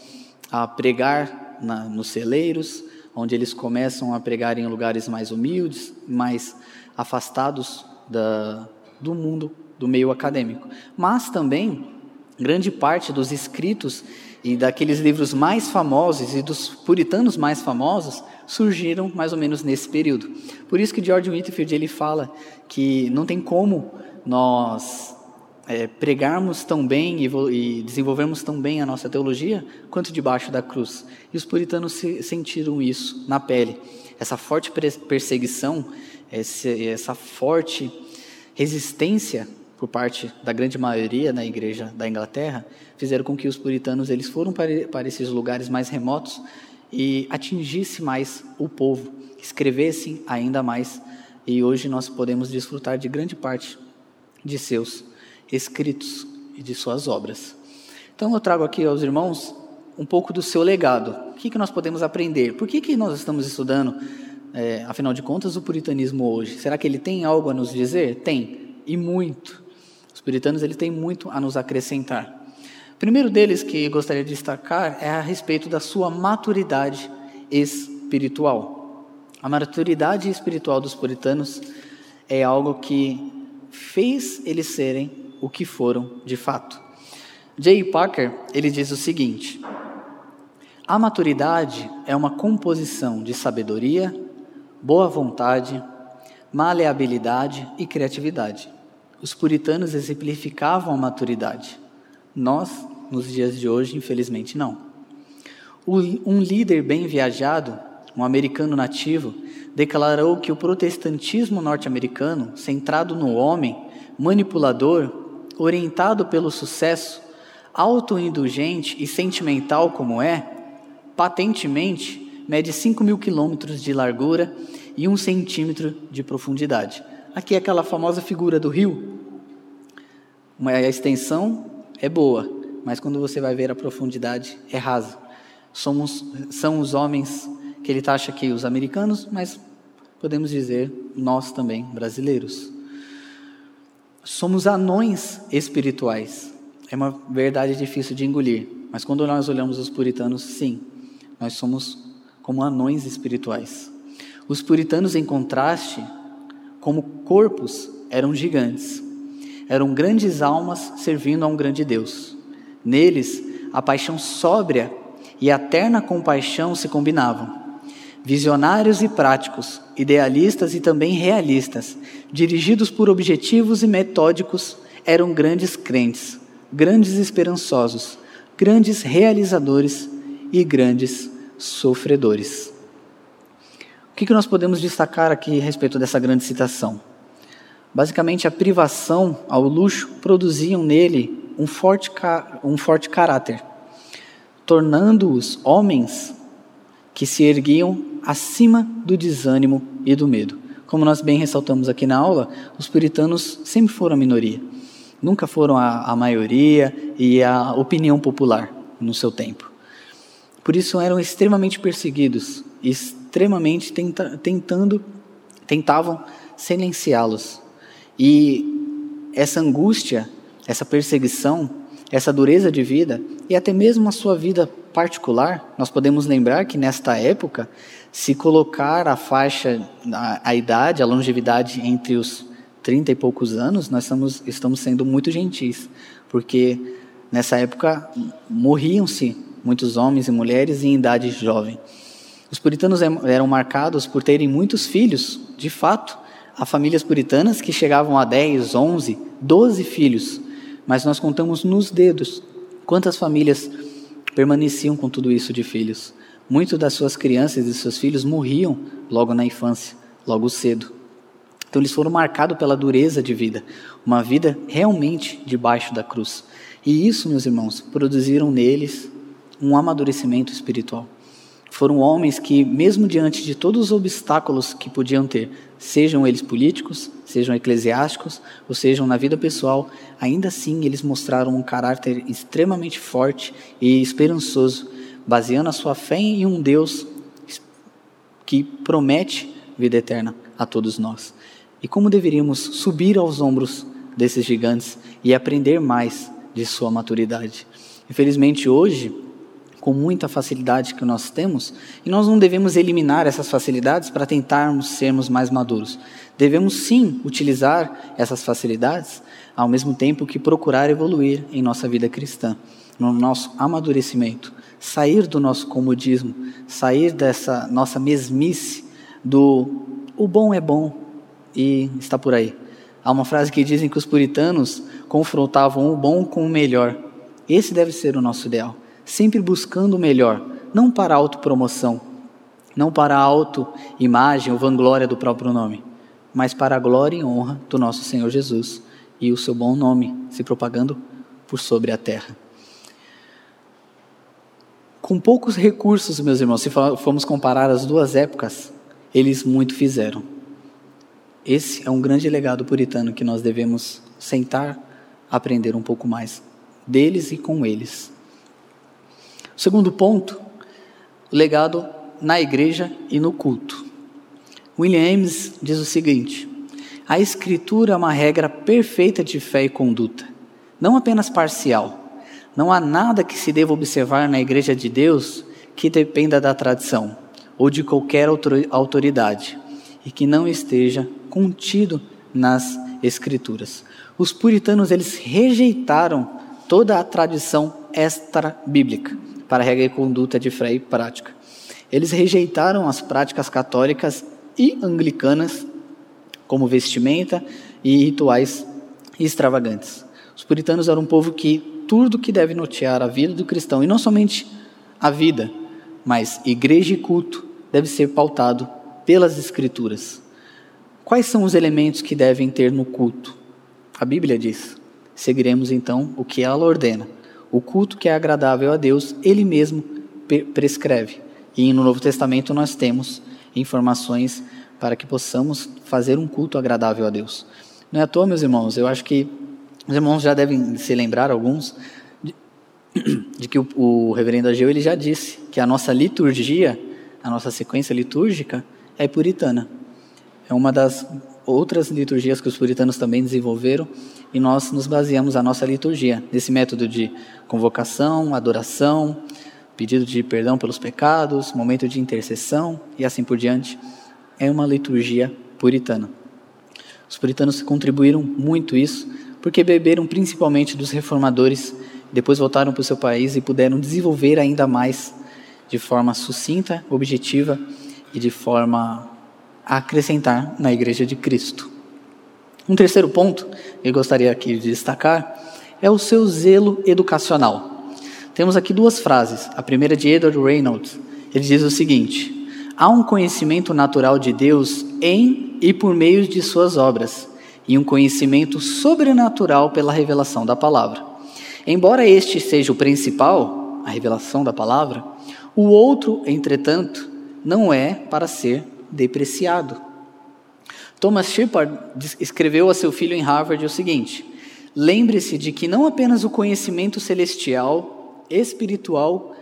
a pregar na, nos celeiros, onde eles começam a pregar em lugares mais humildes, mais afastados da, do mundo, do meio acadêmico. Mas também, grande parte dos escritos e daqueles livros mais famosos e dos puritanos mais famosos surgiram mais ou menos nesse período. Por isso que George Whitefield ele fala que não tem como nós é, pregarmos tão bem e, e, desenvolvermos tão bem a nossa teologia quanto debaixo da cruz. E os puritanos se, sentiram isso na pele. Essa forte perseguição, essa forte resistência por parte da grande maioria na igreja da Inglaterra, fizeram com que os puritanos eles foram para, para esses lugares mais remotos e atingisse mais o povo, escrevessem ainda mais. E hoje nós podemos desfrutar de grande parte de seus escritos e de suas obras. Então eu trago aqui aos irmãos um pouco do seu legado. O que, que nós podemos aprender? Por que, que nós estamos estudando, é, afinal de contas, o puritanismo hoje? Será que ele tem algo a nos dizer? Tem, e muito. Os puritanos ele têm muito a nos acrescentar. O primeiro deles que gostaria de destacar é a respeito da sua maturidade espiritual. A maturidade espiritual dos puritanos é algo que fez eles serem o que foram de fato. J. Parker ele diz o seguinte: a maturidade é uma composição de sabedoria, boa vontade, maleabilidade e criatividade. Os puritanos exemplificavam a maturidade. Nós, nos dias de hoje, infelizmente não. Um líder bem viajado, um americano nativo, declarou que o protestantismo norte-americano, centrado no homem, manipulador, orientado pelo sucesso, autoindulgente e sentimental como é, patentemente mede 5 mil quilômetros de largura e um centímetro de profundidade. Aqui é aquela famosa figura do rio. A extensão é boa, mas quando você vai ver a profundidade é rasa. Somos, são os homens que ele taxa aqui, os americanos, mas podemos dizer nós também, brasileiros. Somos anões espirituais. É uma verdade difícil de engolir, mas quando nós olhamos os puritanos, sim, nós somos como anões espirituais. Os puritanos, em contraste, como corpos, eram gigantes. Eram grandes almas servindo a um grande Deus. Neles, a paixão sóbria e a terna compaixão se combinavam. Visionários e práticos, idealistas e também realistas, dirigidos por objetivos e metódicos, eram grandes crentes, grandes esperançosos, grandes realizadores e grandes sofredores. O que, nós podemos destacar aqui a respeito dessa grande citação? Basicamente, a privação ao luxo produziam nele um forte, um forte caráter, tornando-os homens que se erguiam acima do desânimo e do medo. Como nós bem ressaltamos aqui na aula, os puritanos sempre foram a minoria, nunca foram a, a maioria e a opinião popular no seu tempo. Por isso eram extremamente perseguidos, extremamente tenta, tentando, tentavam silenciá-los. E essa angústia, essa perseguição, essa dureza de vida e até mesmo a sua vida particular, nós podemos lembrar que nesta época, se colocar a faixa, a, a idade, a longevidade entre os 30 e poucos anos, nós estamos, estamos sendo muito gentis, porque nessa época morriam-se muitos homens e mulheres em idade jovem. Os puritanos eram marcados por terem muitos filhos, de fato, há famílias puritanas que chegavam a 10, 11, 12 filhos, mas nós contamos nos dedos quantas famílias permaneciam com tudo isso de filhos. Muitas das suas crianças e seus filhos morriam logo na infância, logo cedo. Então eles foram marcados pela dureza de vida, uma vida realmente debaixo da cruz. E isso, meus irmãos, produziram neles um amadurecimento espiritual. Foram homens que, mesmo diante de todos os obstáculos que podiam ter, sejam eles políticos, sejam eclesiásticos, ou sejam na vida pessoal, ainda assim eles mostraram um caráter extremamente forte e esperançoso, baseando a sua fé em um Deus que promete vida eterna a todos nós. E como deveríamos subir aos ombros desses gigantes e aprender mais de sua maturidade. Infelizmente, hoje, com muita facilidade que nós temos, e nós não devemos eliminar essas facilidades para tentarmos sermos mais maduros. Devemos sim utilizar essas facilidades, ao mesmo tempo que procurar evoluir em nossa vida cristã, no nosso amadurecimento, sair do nosso comodismo, sair dessa nossa mesmice do o bom é bom e está por aí. Há uma frase que dizem que os puritanos confrontavam o bom com o melhor. Esse deve ser o nosso ideal, sempre buscando o melhor, não para autopromoção, não para a autoimagem ou vanglória do próprio nome, mas para a glória e honra do nosso Senhor Jesus e o seu bom nome se propagando por sobre a terra. Com poucos recursos, meus irmãos, se formos comparar as duas épocas, eles muito fizeram. Esse é um grande legado puritano que nós devemos sentar, aprender um pouco mais deles e com eles. Segundo ponto, o legado na igreja e no culto. William Ames diz o seguinte: a Escritura é uma regra perfeita de fé e conduta, não apenas parcial. Não há nada que se deva observar na igreja de Deus que dependa da tradição ou de qualquer autoridade e que não esteja contido nas escrituras. Os puritanos eles rejeitaram toda a tradição extra-bíblica para regra e conduta de fé e prática. Eles rejeitaram as práticas católicas e anglicanas como vestimenta e rituais extravagantes. Os puritanos eram um povo que tudo que deve notear a vida do cristão, e não somente a vida, mas igreja e culto, deve ser pautado pelas Escrituras. Quais são os elementos que devem ter no culto? A Bíblia diz: seguiremos então o que ela ordena. O culto que é agradável a Deus, Ele mesmo prescreve. E no Novo Testamento nós temos informações para que possamos fazer um culto agradável a Deus. Não é à toa, meus irmãos, eu acho que os irmãos já devem se lembrar, alguns, de, de que o, o, reverendo Ageu ele já disse que a nossa liturgia, a nossa sequência litúrgica é puritana. É uma das outras liturgias que os puritanos também desenvolveram e nós nos baseamos a nossa liturgia nesse método de convocação, adoração, pedido de perdão pelos pecados, momento de intercessão e assim por diante. É uma liturgia puritana. Os puritanos contribuíram muito isso porque beberam principalmente dos reformadores, depois voltaram para o seu país e puderam desenvolver ainda mais de forma sucinta, objetiva e de forma a acrescentar na Igreja de Cristo. Um terceiro ponto que eu gostaria aqui de destacar é o seu zelo educacional. Temos aqui duas frases. A primeira é de Edward Reynolds. Ele diz o seguinte: Há um conhecimento natural de Deus em e por meio de suas obras, e um conhecimento sobrenatural pela revelação da palavra. Embora este seja o principal, a revelação da palavra, o outro, entretanto, não é para ser depreciado. Thomas Shepard escreveu a seu filho em Harvard o seguinte: Lembre-se de que não apenas o conhecimento celestial, espiritual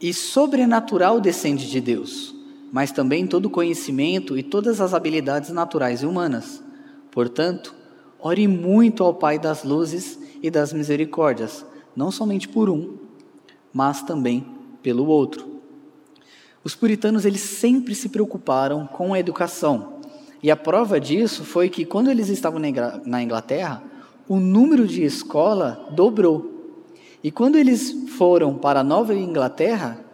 e sobrenatural descende de Deus, mas também todo conhecimento e todas as habilidades naturais e humanas. Portanto, ore muito ao Pai das luzes e das misericórdias, não somente por um, mas também pelo outro. Os puritanos eles sempre se preocuparam com a educação. E a prova disso foi que quando eles estavam na Inglaterra, o número de escola dobrou. E quando eles foram para a Nova Inglaterra,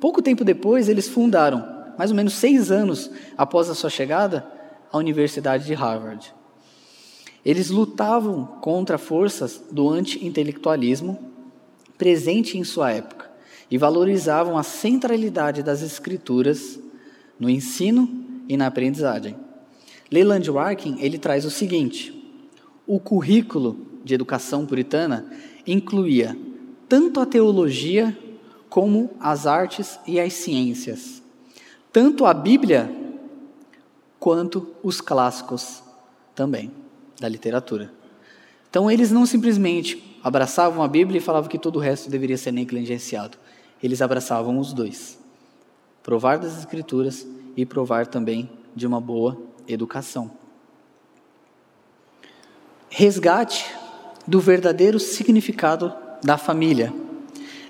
pouco tempo depois eles fundaram, mais ou menos seis anos após a sua chegada, a Universidade de Harvard. Eles lutavam contra forças do anti-intelectualismo presente em sua época e valorizavam a centralidade das escrituras no ensino e na aprendizagem. Leland Warkin ele traz o seguinte: o currículo de educação puritana incluía tanto a teologia como as artes e as ciências, tanto a Bíblia quanto os clássicos também da literatura. Então eles não simplesmente abraçavam a Bíblia e falavam que todo o resto deveria ser negligenciado. Eles abraçavam os dois. Provar das Escrituras e provar também de uma boa educação. Resgate do verdadeiro significado da família.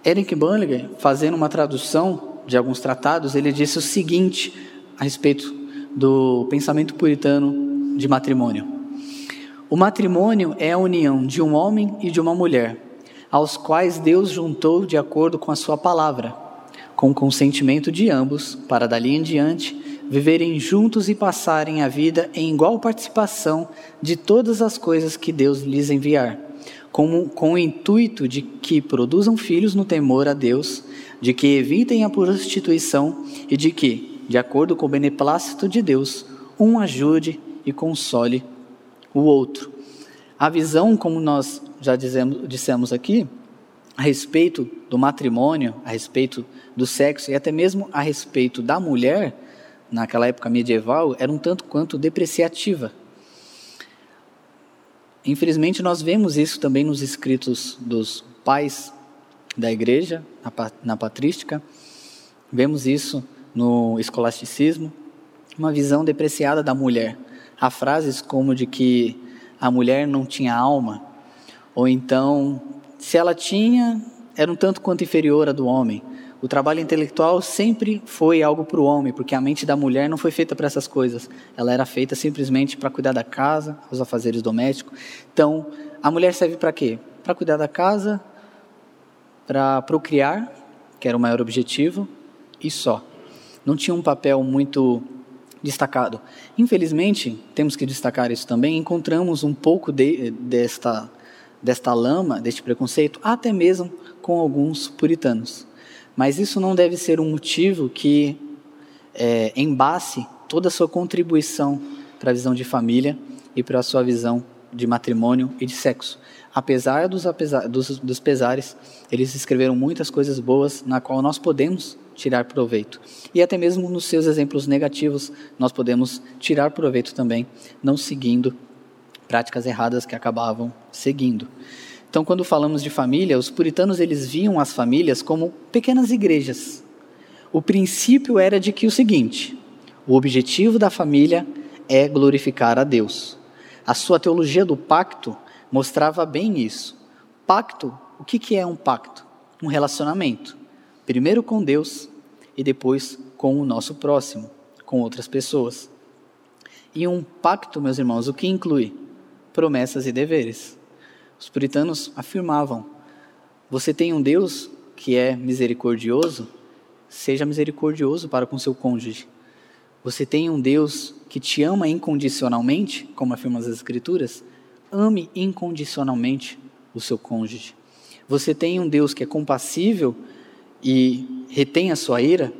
Eric Bunninger, fazendo uma tradução de alguns tratados, ele disse o seguinte a respeito do pensamento puritano de matrimônio. O matrimônio é a união de um homem e de uma mulher, aos quais Deus juntou de acordo com a sua palavra, com o consentimento de ambos, para dali em diante viverem juntos e passarem a vida em igual participação de todas as coisas que Deus lhes enviar, com, com o intuito de que produzam filhos no temor a Deus, de que evitem a prostituição e de que, de acordo com o beneplácito de Deus, um ajude e console o outro. A visão, como nós já dizemos, dissemos aqui, a respeito do matrimônio, a respeito do sexo e até mesmo a respeito da mulher, naquela época medieval, era um tanto quanto depreciativa. Infelizmente, nós vemos isso também nos escritos dos pais da igreja, na, patrística, vemos isso no escolasticismo, uma visão depreciada da mulher. Há frases como de que a mulher não tinha alma, ou então, se ela tinha, era um tanto quanto inferior à do homem. O trabalho intelectual sempre foi algo para o homem, porque a mente da mulher não foi feita para essas coisas. Ela era feita simplesmente para cuidar da casa, os afazeres domésticos. Então, a mulher serve para quê? Para cuidar da casa, para procriar, que era o maior objetivo, e só. Não tinha um papel muito destacado. Infelizmente, temos que destacar isso também, encontramos um pouco de, desta, desta lama, deste preconceito, até mesmo com alguns puritanos. Mas isso não deve ser um motivo que é, embace toda a sua contribuição para a visão de família e para a sua visão de matrimônio e de sexo. Apesar dos, apesar, dos, dos pesares, eles escreveram muitas coisas boas na qual nós podemos tirar proveito. E até mesmo nos seus exemplos negativos, nós podemos tirar proveito também, não seguindo práticas erradas que acabavam seguindo. Então, quando falamos de família, os puritanos eles viam as famílias como pequenas igrejas. O princípio era de que o seguinte: o objetivo da família é glorificar a Deus. A sua teologia do pacto mostrava bem isso. Pacto, o que, que é um pacto? Um relacionamento. Primeiro com Deus e depois com o nosso próximo, com outras pessoas. E um pacto, meus irmãos, o que inclui? Promessas e deveres. Os puritanos afirmavam: você tem um Deus que é misericordioso, seja misericordioso para com seu cônjuge. Você tem um Deus que te ama incondicionalmente, como afirmam as Escrituras, ame incondicionalmente o seu cônjuge. Você tem um Deus que é compassível e retém a sua ira,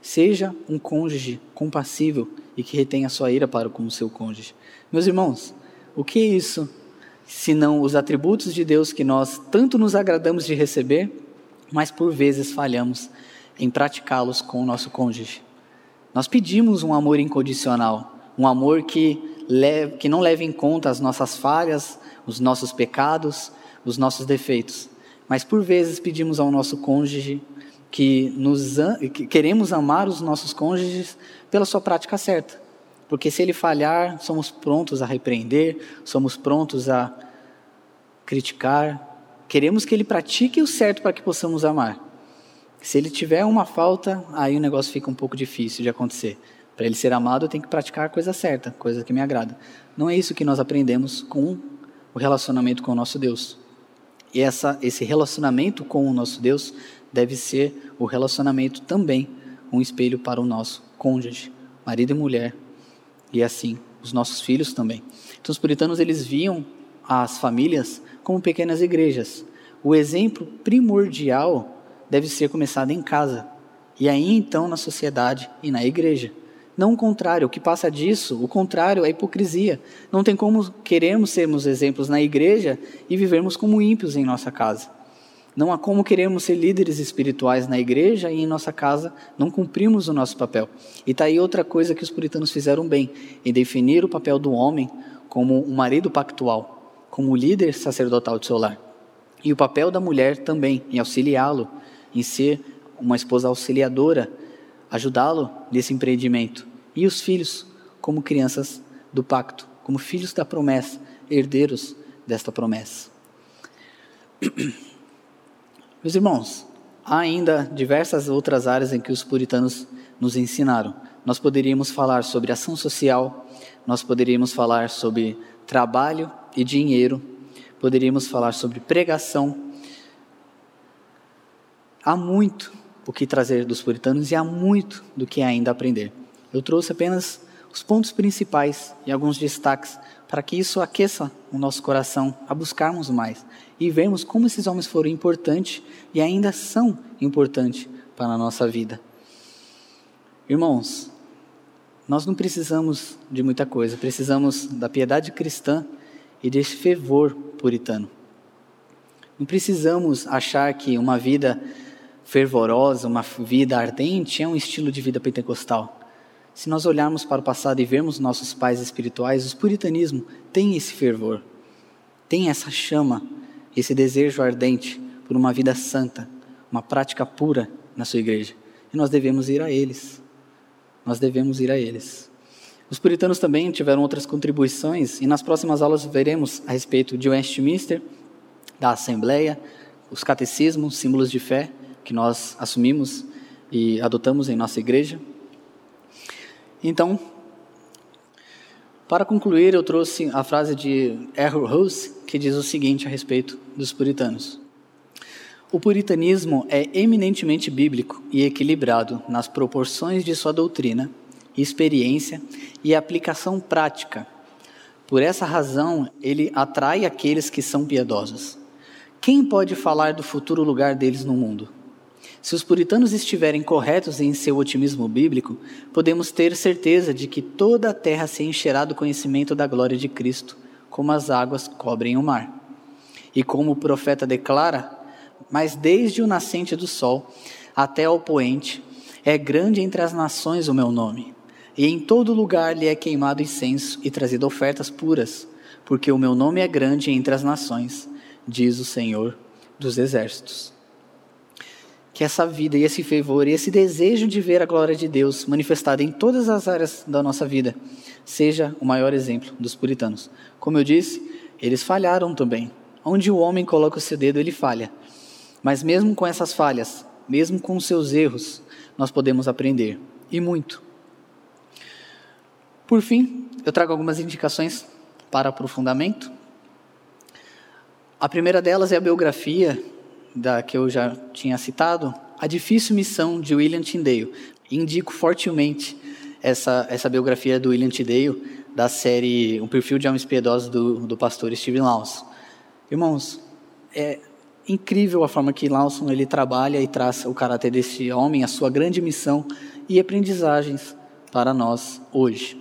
seja um cônjuge compassível e que retém a sua ira para com o seu cônjuge. Meus irmãos, o que é isso senão os atributos de Deus que nós tanto nos agradamos de receber, mas por vezes falhamos em praticá-los com o nosso cônjuge. Nós pedimos um amor incondicional, um amor que, leve, que não leve em conta as nossas falhas, os nossos pecados, os nossos defeitos. Mas por vezes pedimos ao nosso cônjuge que, nos, que queremos amar os nossos cônjuges pela sua prática certa. Porque se ele falhar, somos prontos a repreender, somos prontos a criticar. Queremos que ele pratique o certo para que possamos amar. Se ele tiver uma falta, aí o negócio fica um pouco difícil de acontecer. Para ele ser amado, eu tenho que praticar a coisa certa, coisa que me agrada. Não é isso que nós aprendemos com o relacionamento com o nosso Deus. E essa, esse relacionamento com o nosso Deus deve ser o relacionamento também um espelho para o nosso cônjuge, marido e mulher, e assim os nossos filhos também. Então os puritanos eles viam as famílias como pequenas igrejas. O exemplo primordial deve ser começado em casa e aí então na sociedade e na igreja. Não o contrário, o que passa disso, o contrário é hipocrisia. Não tem como queremos sermos exemplos na igreja e vivermos como ímpios em nossa casa. Não há como queremos ser líderes espirituais na igreja e em nossa casa não cumprimos o nosso papel. E está aí outra coisa que os puritanos fizeram bem, em definir o papel do homem como um marido pactual, como líder sacerdotal de seu lar. E o papel da mulher também, em auxiliá-lo, em ser uma esposa auxiliadora, ajudá-lo nesse empreendimento. E os filhos, como crianças do pacto, como filhos da promessa, herdeiros desta promessa. Meus irmãos, há ainda diversas outras áreas em que os puritanos nos ensinaram. Nós poderíamos falar sobre ação social, nós poderíamos falar sobre trabalho e dinheiro, poderíamos falar sobre pregação. Há muito o que trazer dos puritanos e há muito do que ainda aprender. Eu trouxe apenas os pontos principais e alguns destaques para que isso aqueça o nosso coração a buscarmos mais e vermos como esses homens foram importantes e ainda são importantes para a nossa vida. Irmãos, nós não precisamos de muita coisa, precisamos da piedade cristã e desse fervor puritano. Não precisamos achar que uma vida fervorosa, uma vida ardente é um estilo de vida pentecostal. Se nós olharmos para o passado e vermos nossos pais espirituais, o puritanismo tem esse fervor, tem essa chama, esse desejo ardente por uma vida santa, uma prática pura na sua igreja. E nós devemos ir a eles. Nós devemos ir a eles. Os puritanos também tiveram outras contribuições, e nas próximas aulas veremos a respeito de Westminster, da Assembleia, os catecismos, símbolos de fé que nós assumimos e adotamos em nossa igreja. Então, para concluir, eu trouxe a frase de Errol Rose, que diz o seguinte a respeito dos puritanos: O puritanismo é eminentemente bíblico e equilibrado nas proporções de sua doutrina, experiência e aplicação prática. Por essa razão, ele atrai aqueles que são piedosos. Quem pode falar do futuro lugar deles no mundo? Se os puritanos estiverem corretos em seu otimismo bíblico, podemos ter certeza de que toda a terra se encherá do conhecimento da glória de Cristo, como as águas cobrem o mar. E como o profeta declara, mas desde o nascente do sol até ao poente, é grande entre as nações o meu nome, e em todo lugar lhe é queimado incenso e trazido ofertas puras, porque o meu nome é grande entre as nações, diz o Senhor dos exércitos que essa vida e esse fervor e esse desejo de ver a glória de Deus manifestada em todas as áreas da nossa vida seja o maior exemplo dos puritanos. Como eu disse, eles falharam também. Onde o homem coloca o seu dedo, ele falha. Mas mesmo com essas falhas, mesmo com os seus erros, nós podemos aprender e muito. Por fim, eu trago algumas indicações para aprofundamento. A primeira delas é a biografia da que eu já tinha citado, A Difícil Missão de William Tyndale. Indico fortemente essa, essa biografia do William Tyndale, da série Um Perfil de Homens Piedosos do, do pastor Steven Lawson. Irmãos, é incrível a forma que Lawson ele trabalha e traça o caráter desse homem, a sua grande missão e aprendizagens para nós hoje.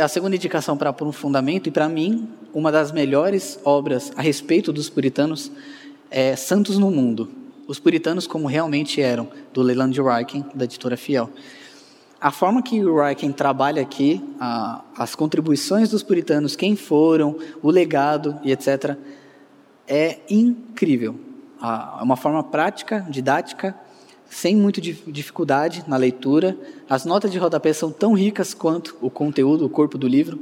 A segunda indicação para aprofundamento, e para mim, uma das melhores obras a respeito dos puritanos, é, Santos no Mundo, os puritanos como realmente eram, do Leland Ryken, da editora Fiel. A forma que o Ryken trabalha aqui, a, as contribuições dos puritanos, quem foram, o legado e etc., é incrível. É uma forma prática, didática, sem muita dificuldade na leitura. As notas de rodapé são tão ricas quanto o conteúdo, o corpo do livro.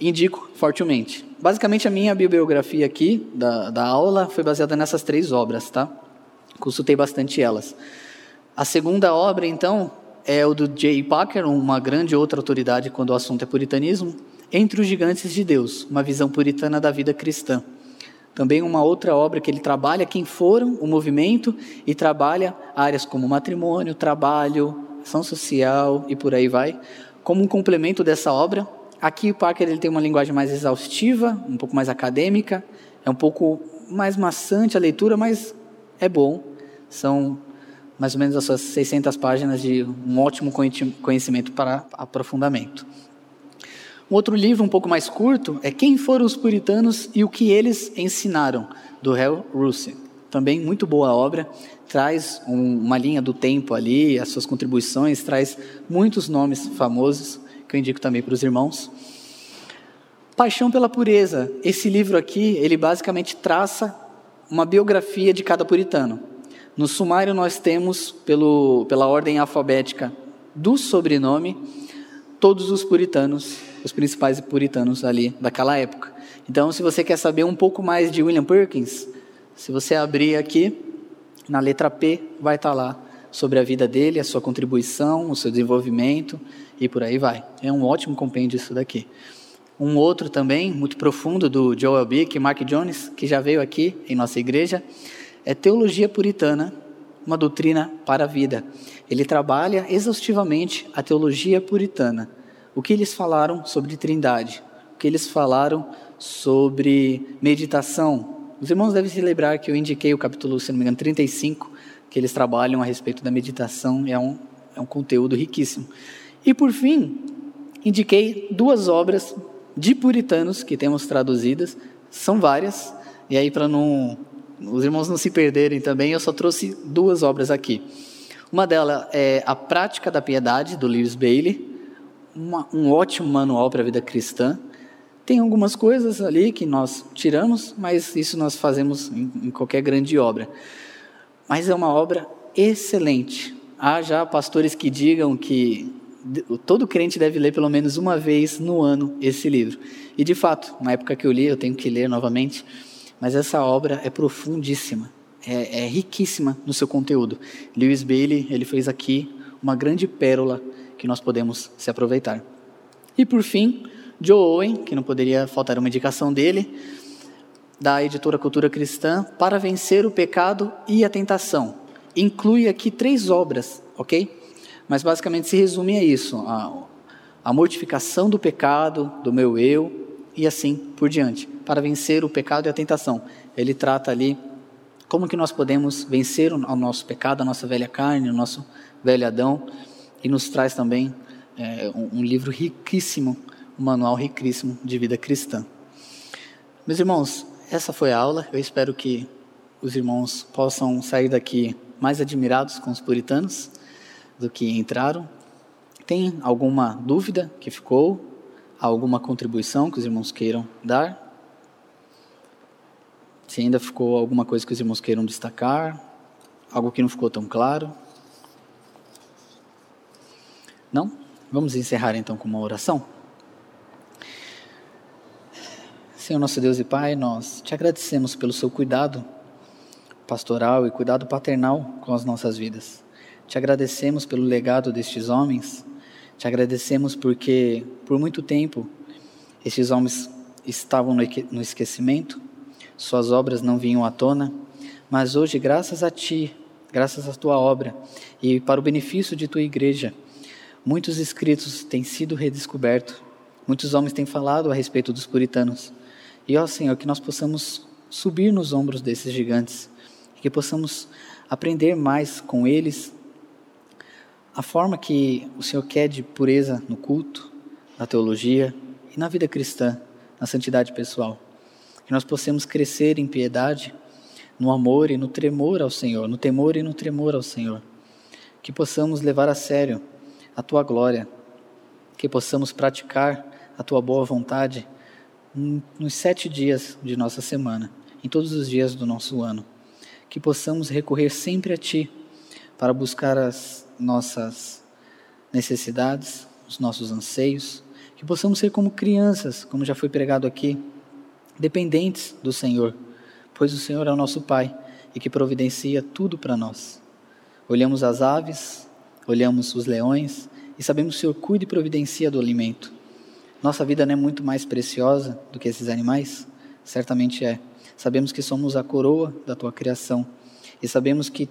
Indico fortemente. Basicamente, a minha bibliografia aqui da, da aula foi baseada nessas três obras, tá? Consultei bastante elas. A segunda obra, então, é o do J. Packer, uma grande outra autoridade quando o assunto é puritanismo, Entre os Gigantes de Deus, uma visão puritana da vida cristã. Também uma outra obra que ele trabalha quem foram o movimento e trabalha áreas como matrimônio, trabalho, ação social e por aí vai. Como um complemento dessa obra, Aqui o Parker ele tem uma linguagem mais exaustiva, um pouco mais acadêmica, é um pouco mais maçante a leitura, mas é bom. São mais ou menos as suas 600 páginas de um ótimo conhecimento para aprofundamento. Um outro livro um pouco mais curto é Quem foram os puritanos e o que eles ensinaram, do Hal Russell. Também muito boa obra, traz um, uma linha do tempo ali, as suas contribuições, traz muitos nomes famosos que eu indico também para os irmãos. Paixão pela Pureza. Esse livro aqui, ele basicamente traça uma biografia de cada puritano. No sumário nós temos, pelo, pela ordem alfabética do sobrenome, todos os puritanos, os principais puritanos ali daquela época. Então, se você quer saber um pouco mais de William Perkins, se você abrir aqui, na letra P, vai estar lá sobre a vida dele, a sua contribuição, o seu desenvolvimento e por aí vai. É um ótimo compêndio isso daqui. Um outro também, muito profundo, do Joel Bick e Mark Jones, que já veio aqui em nossa igreja, é Teologia Puritana, uma doutrina para a vida. ele trabalha exaustivamente a teologia puritana. O que eles falaram sobre trindade, o que eles falaram sobre meditação. Os irmãos devem se lembrar que eu indiquei o capítulo, se não me engano, 35, que eles trabalham a respeito da meditação, é um, é um conteúdo riquíssimo. E por fim, indiquei duas obras de puritanos que temos traduzidas, são várias, e aí para não os irmãos não se perderem também, eu só trouxe duas obras aqui. Uma delas é A Prática da Piedade, do Lewis Bailey, uma, um ótimo manual para a vida cristã. Tem algumas coisas ali que nós tiramos, mas isso nós fazemos em, em qualquer grande obra. Mas é uma obra excelente. Há já pastores que digam que todo crente deve ler pelo menos uma vez no ano esse livro. E de fato, na época que eu li, eu tenho que ler novamente, mas essa obra é profundíssima, é, é riquíssima no seu conteúdo. Lewis Bailey, ele fez aqui uma grande pérola que nós podemos se aproveitar. E por fim, Joe Owen, que não poderia faltar uma indicação dele, da editora Cultura Cristã, Para Vencer o Pecado e a Tentação. Inclui aqui três obras, ok? Mas basicamente se resume a isso: a, a mortificação do pecado, do meu eu, e assim por diante, para vencer o pecado e a tentação. Ele trata ali como que nós podemos vencer o nosso pecado, a nossa velha carne, o nosso velho Adão, e nos traz também é, um, um livro riquíssimo, um manual riquíssimo de vida cristã. Meus irmãos, essa foi a aula. Eu espero que os irmãos possam sair daqui mais admirados com os puritanos do que entraram. Tem alguma dúvida que ficou? Alguma contribuição que os irmãos queiram dar? Se ainda ficou alguma coisa que os irmãos queiram destacar? Algo que não ficou tão claro? Não? Vamos encerrar então com uma oração? Senhor nosso Deus e Pai, nós te agradecemos pelo seu cuidado pastoral e cuidado paternal com as nossas vidas. Te agradecemos pelo legado destes homens. Te agradecemos porque, por muito tempo, estes homens estavam no esquecimento, suas obras não vinham à tona, mas hoje, graças a Ti, graças à Tua obra e para o benefício de Tua igreja, muitos escritos têm sido redescobertos, muitos homens têm falado a respeito dos puritanos. E, ó Senhor, que nós possamos subir nos ombros desses gigantes, que possamos aprender mais com eles a forma que o Senhor quer de pureza no culto, na teologia e na vida cristã, na santidade pessoal. Que nós possamos crescer em piedade, no amor e no tremor ao Senhor, no temor e no tremor ao Senhor. Que possamos levar a sério a tua glória, que possamos praticar a tua boa vontade nos sete dias de nossa semana, em todos os dias do nosso ano. Que possamos recorrer sempre a ti para buscar as nossas necessidades, os nossos anseios, que possamos ser como crianças, como já foi pregado aqui, dependentes do Senhor, pois o Senhor é o nosso Pai e que providencia tudo para nós. Olhamos as aves, olhamos os leões e sabemos que o Senhor cuida e providencia do alimento. Nossa vida não é muito mais preciosa do que esses animais? Certamente é. Sabemos que somos a coroa da tua criação e sabemos que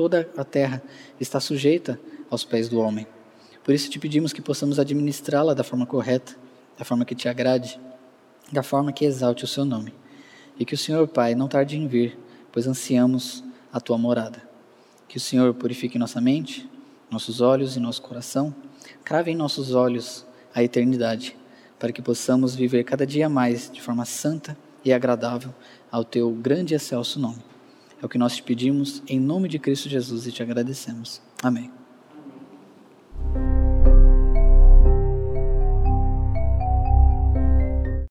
toda a terra está sujeita aos pés do homem. Por isso te pedimos que possamos administrá-la da forma correta, da forma que te agrade, da forma que exalte o seu nome. E que o Senhor, Pai, não tarde em vir, pois ansiamos a tua morada. Que o Senhor purifique nossa mente, nossos olhos e nosso coração, crave em nossos olhos a eternidade, para que possamos viver cada dia mais de forma santa e agradável ao teu grande e excelso nome. É o que nós te pedimos em nome de Cristo Jesus e te agradecemos. Amém.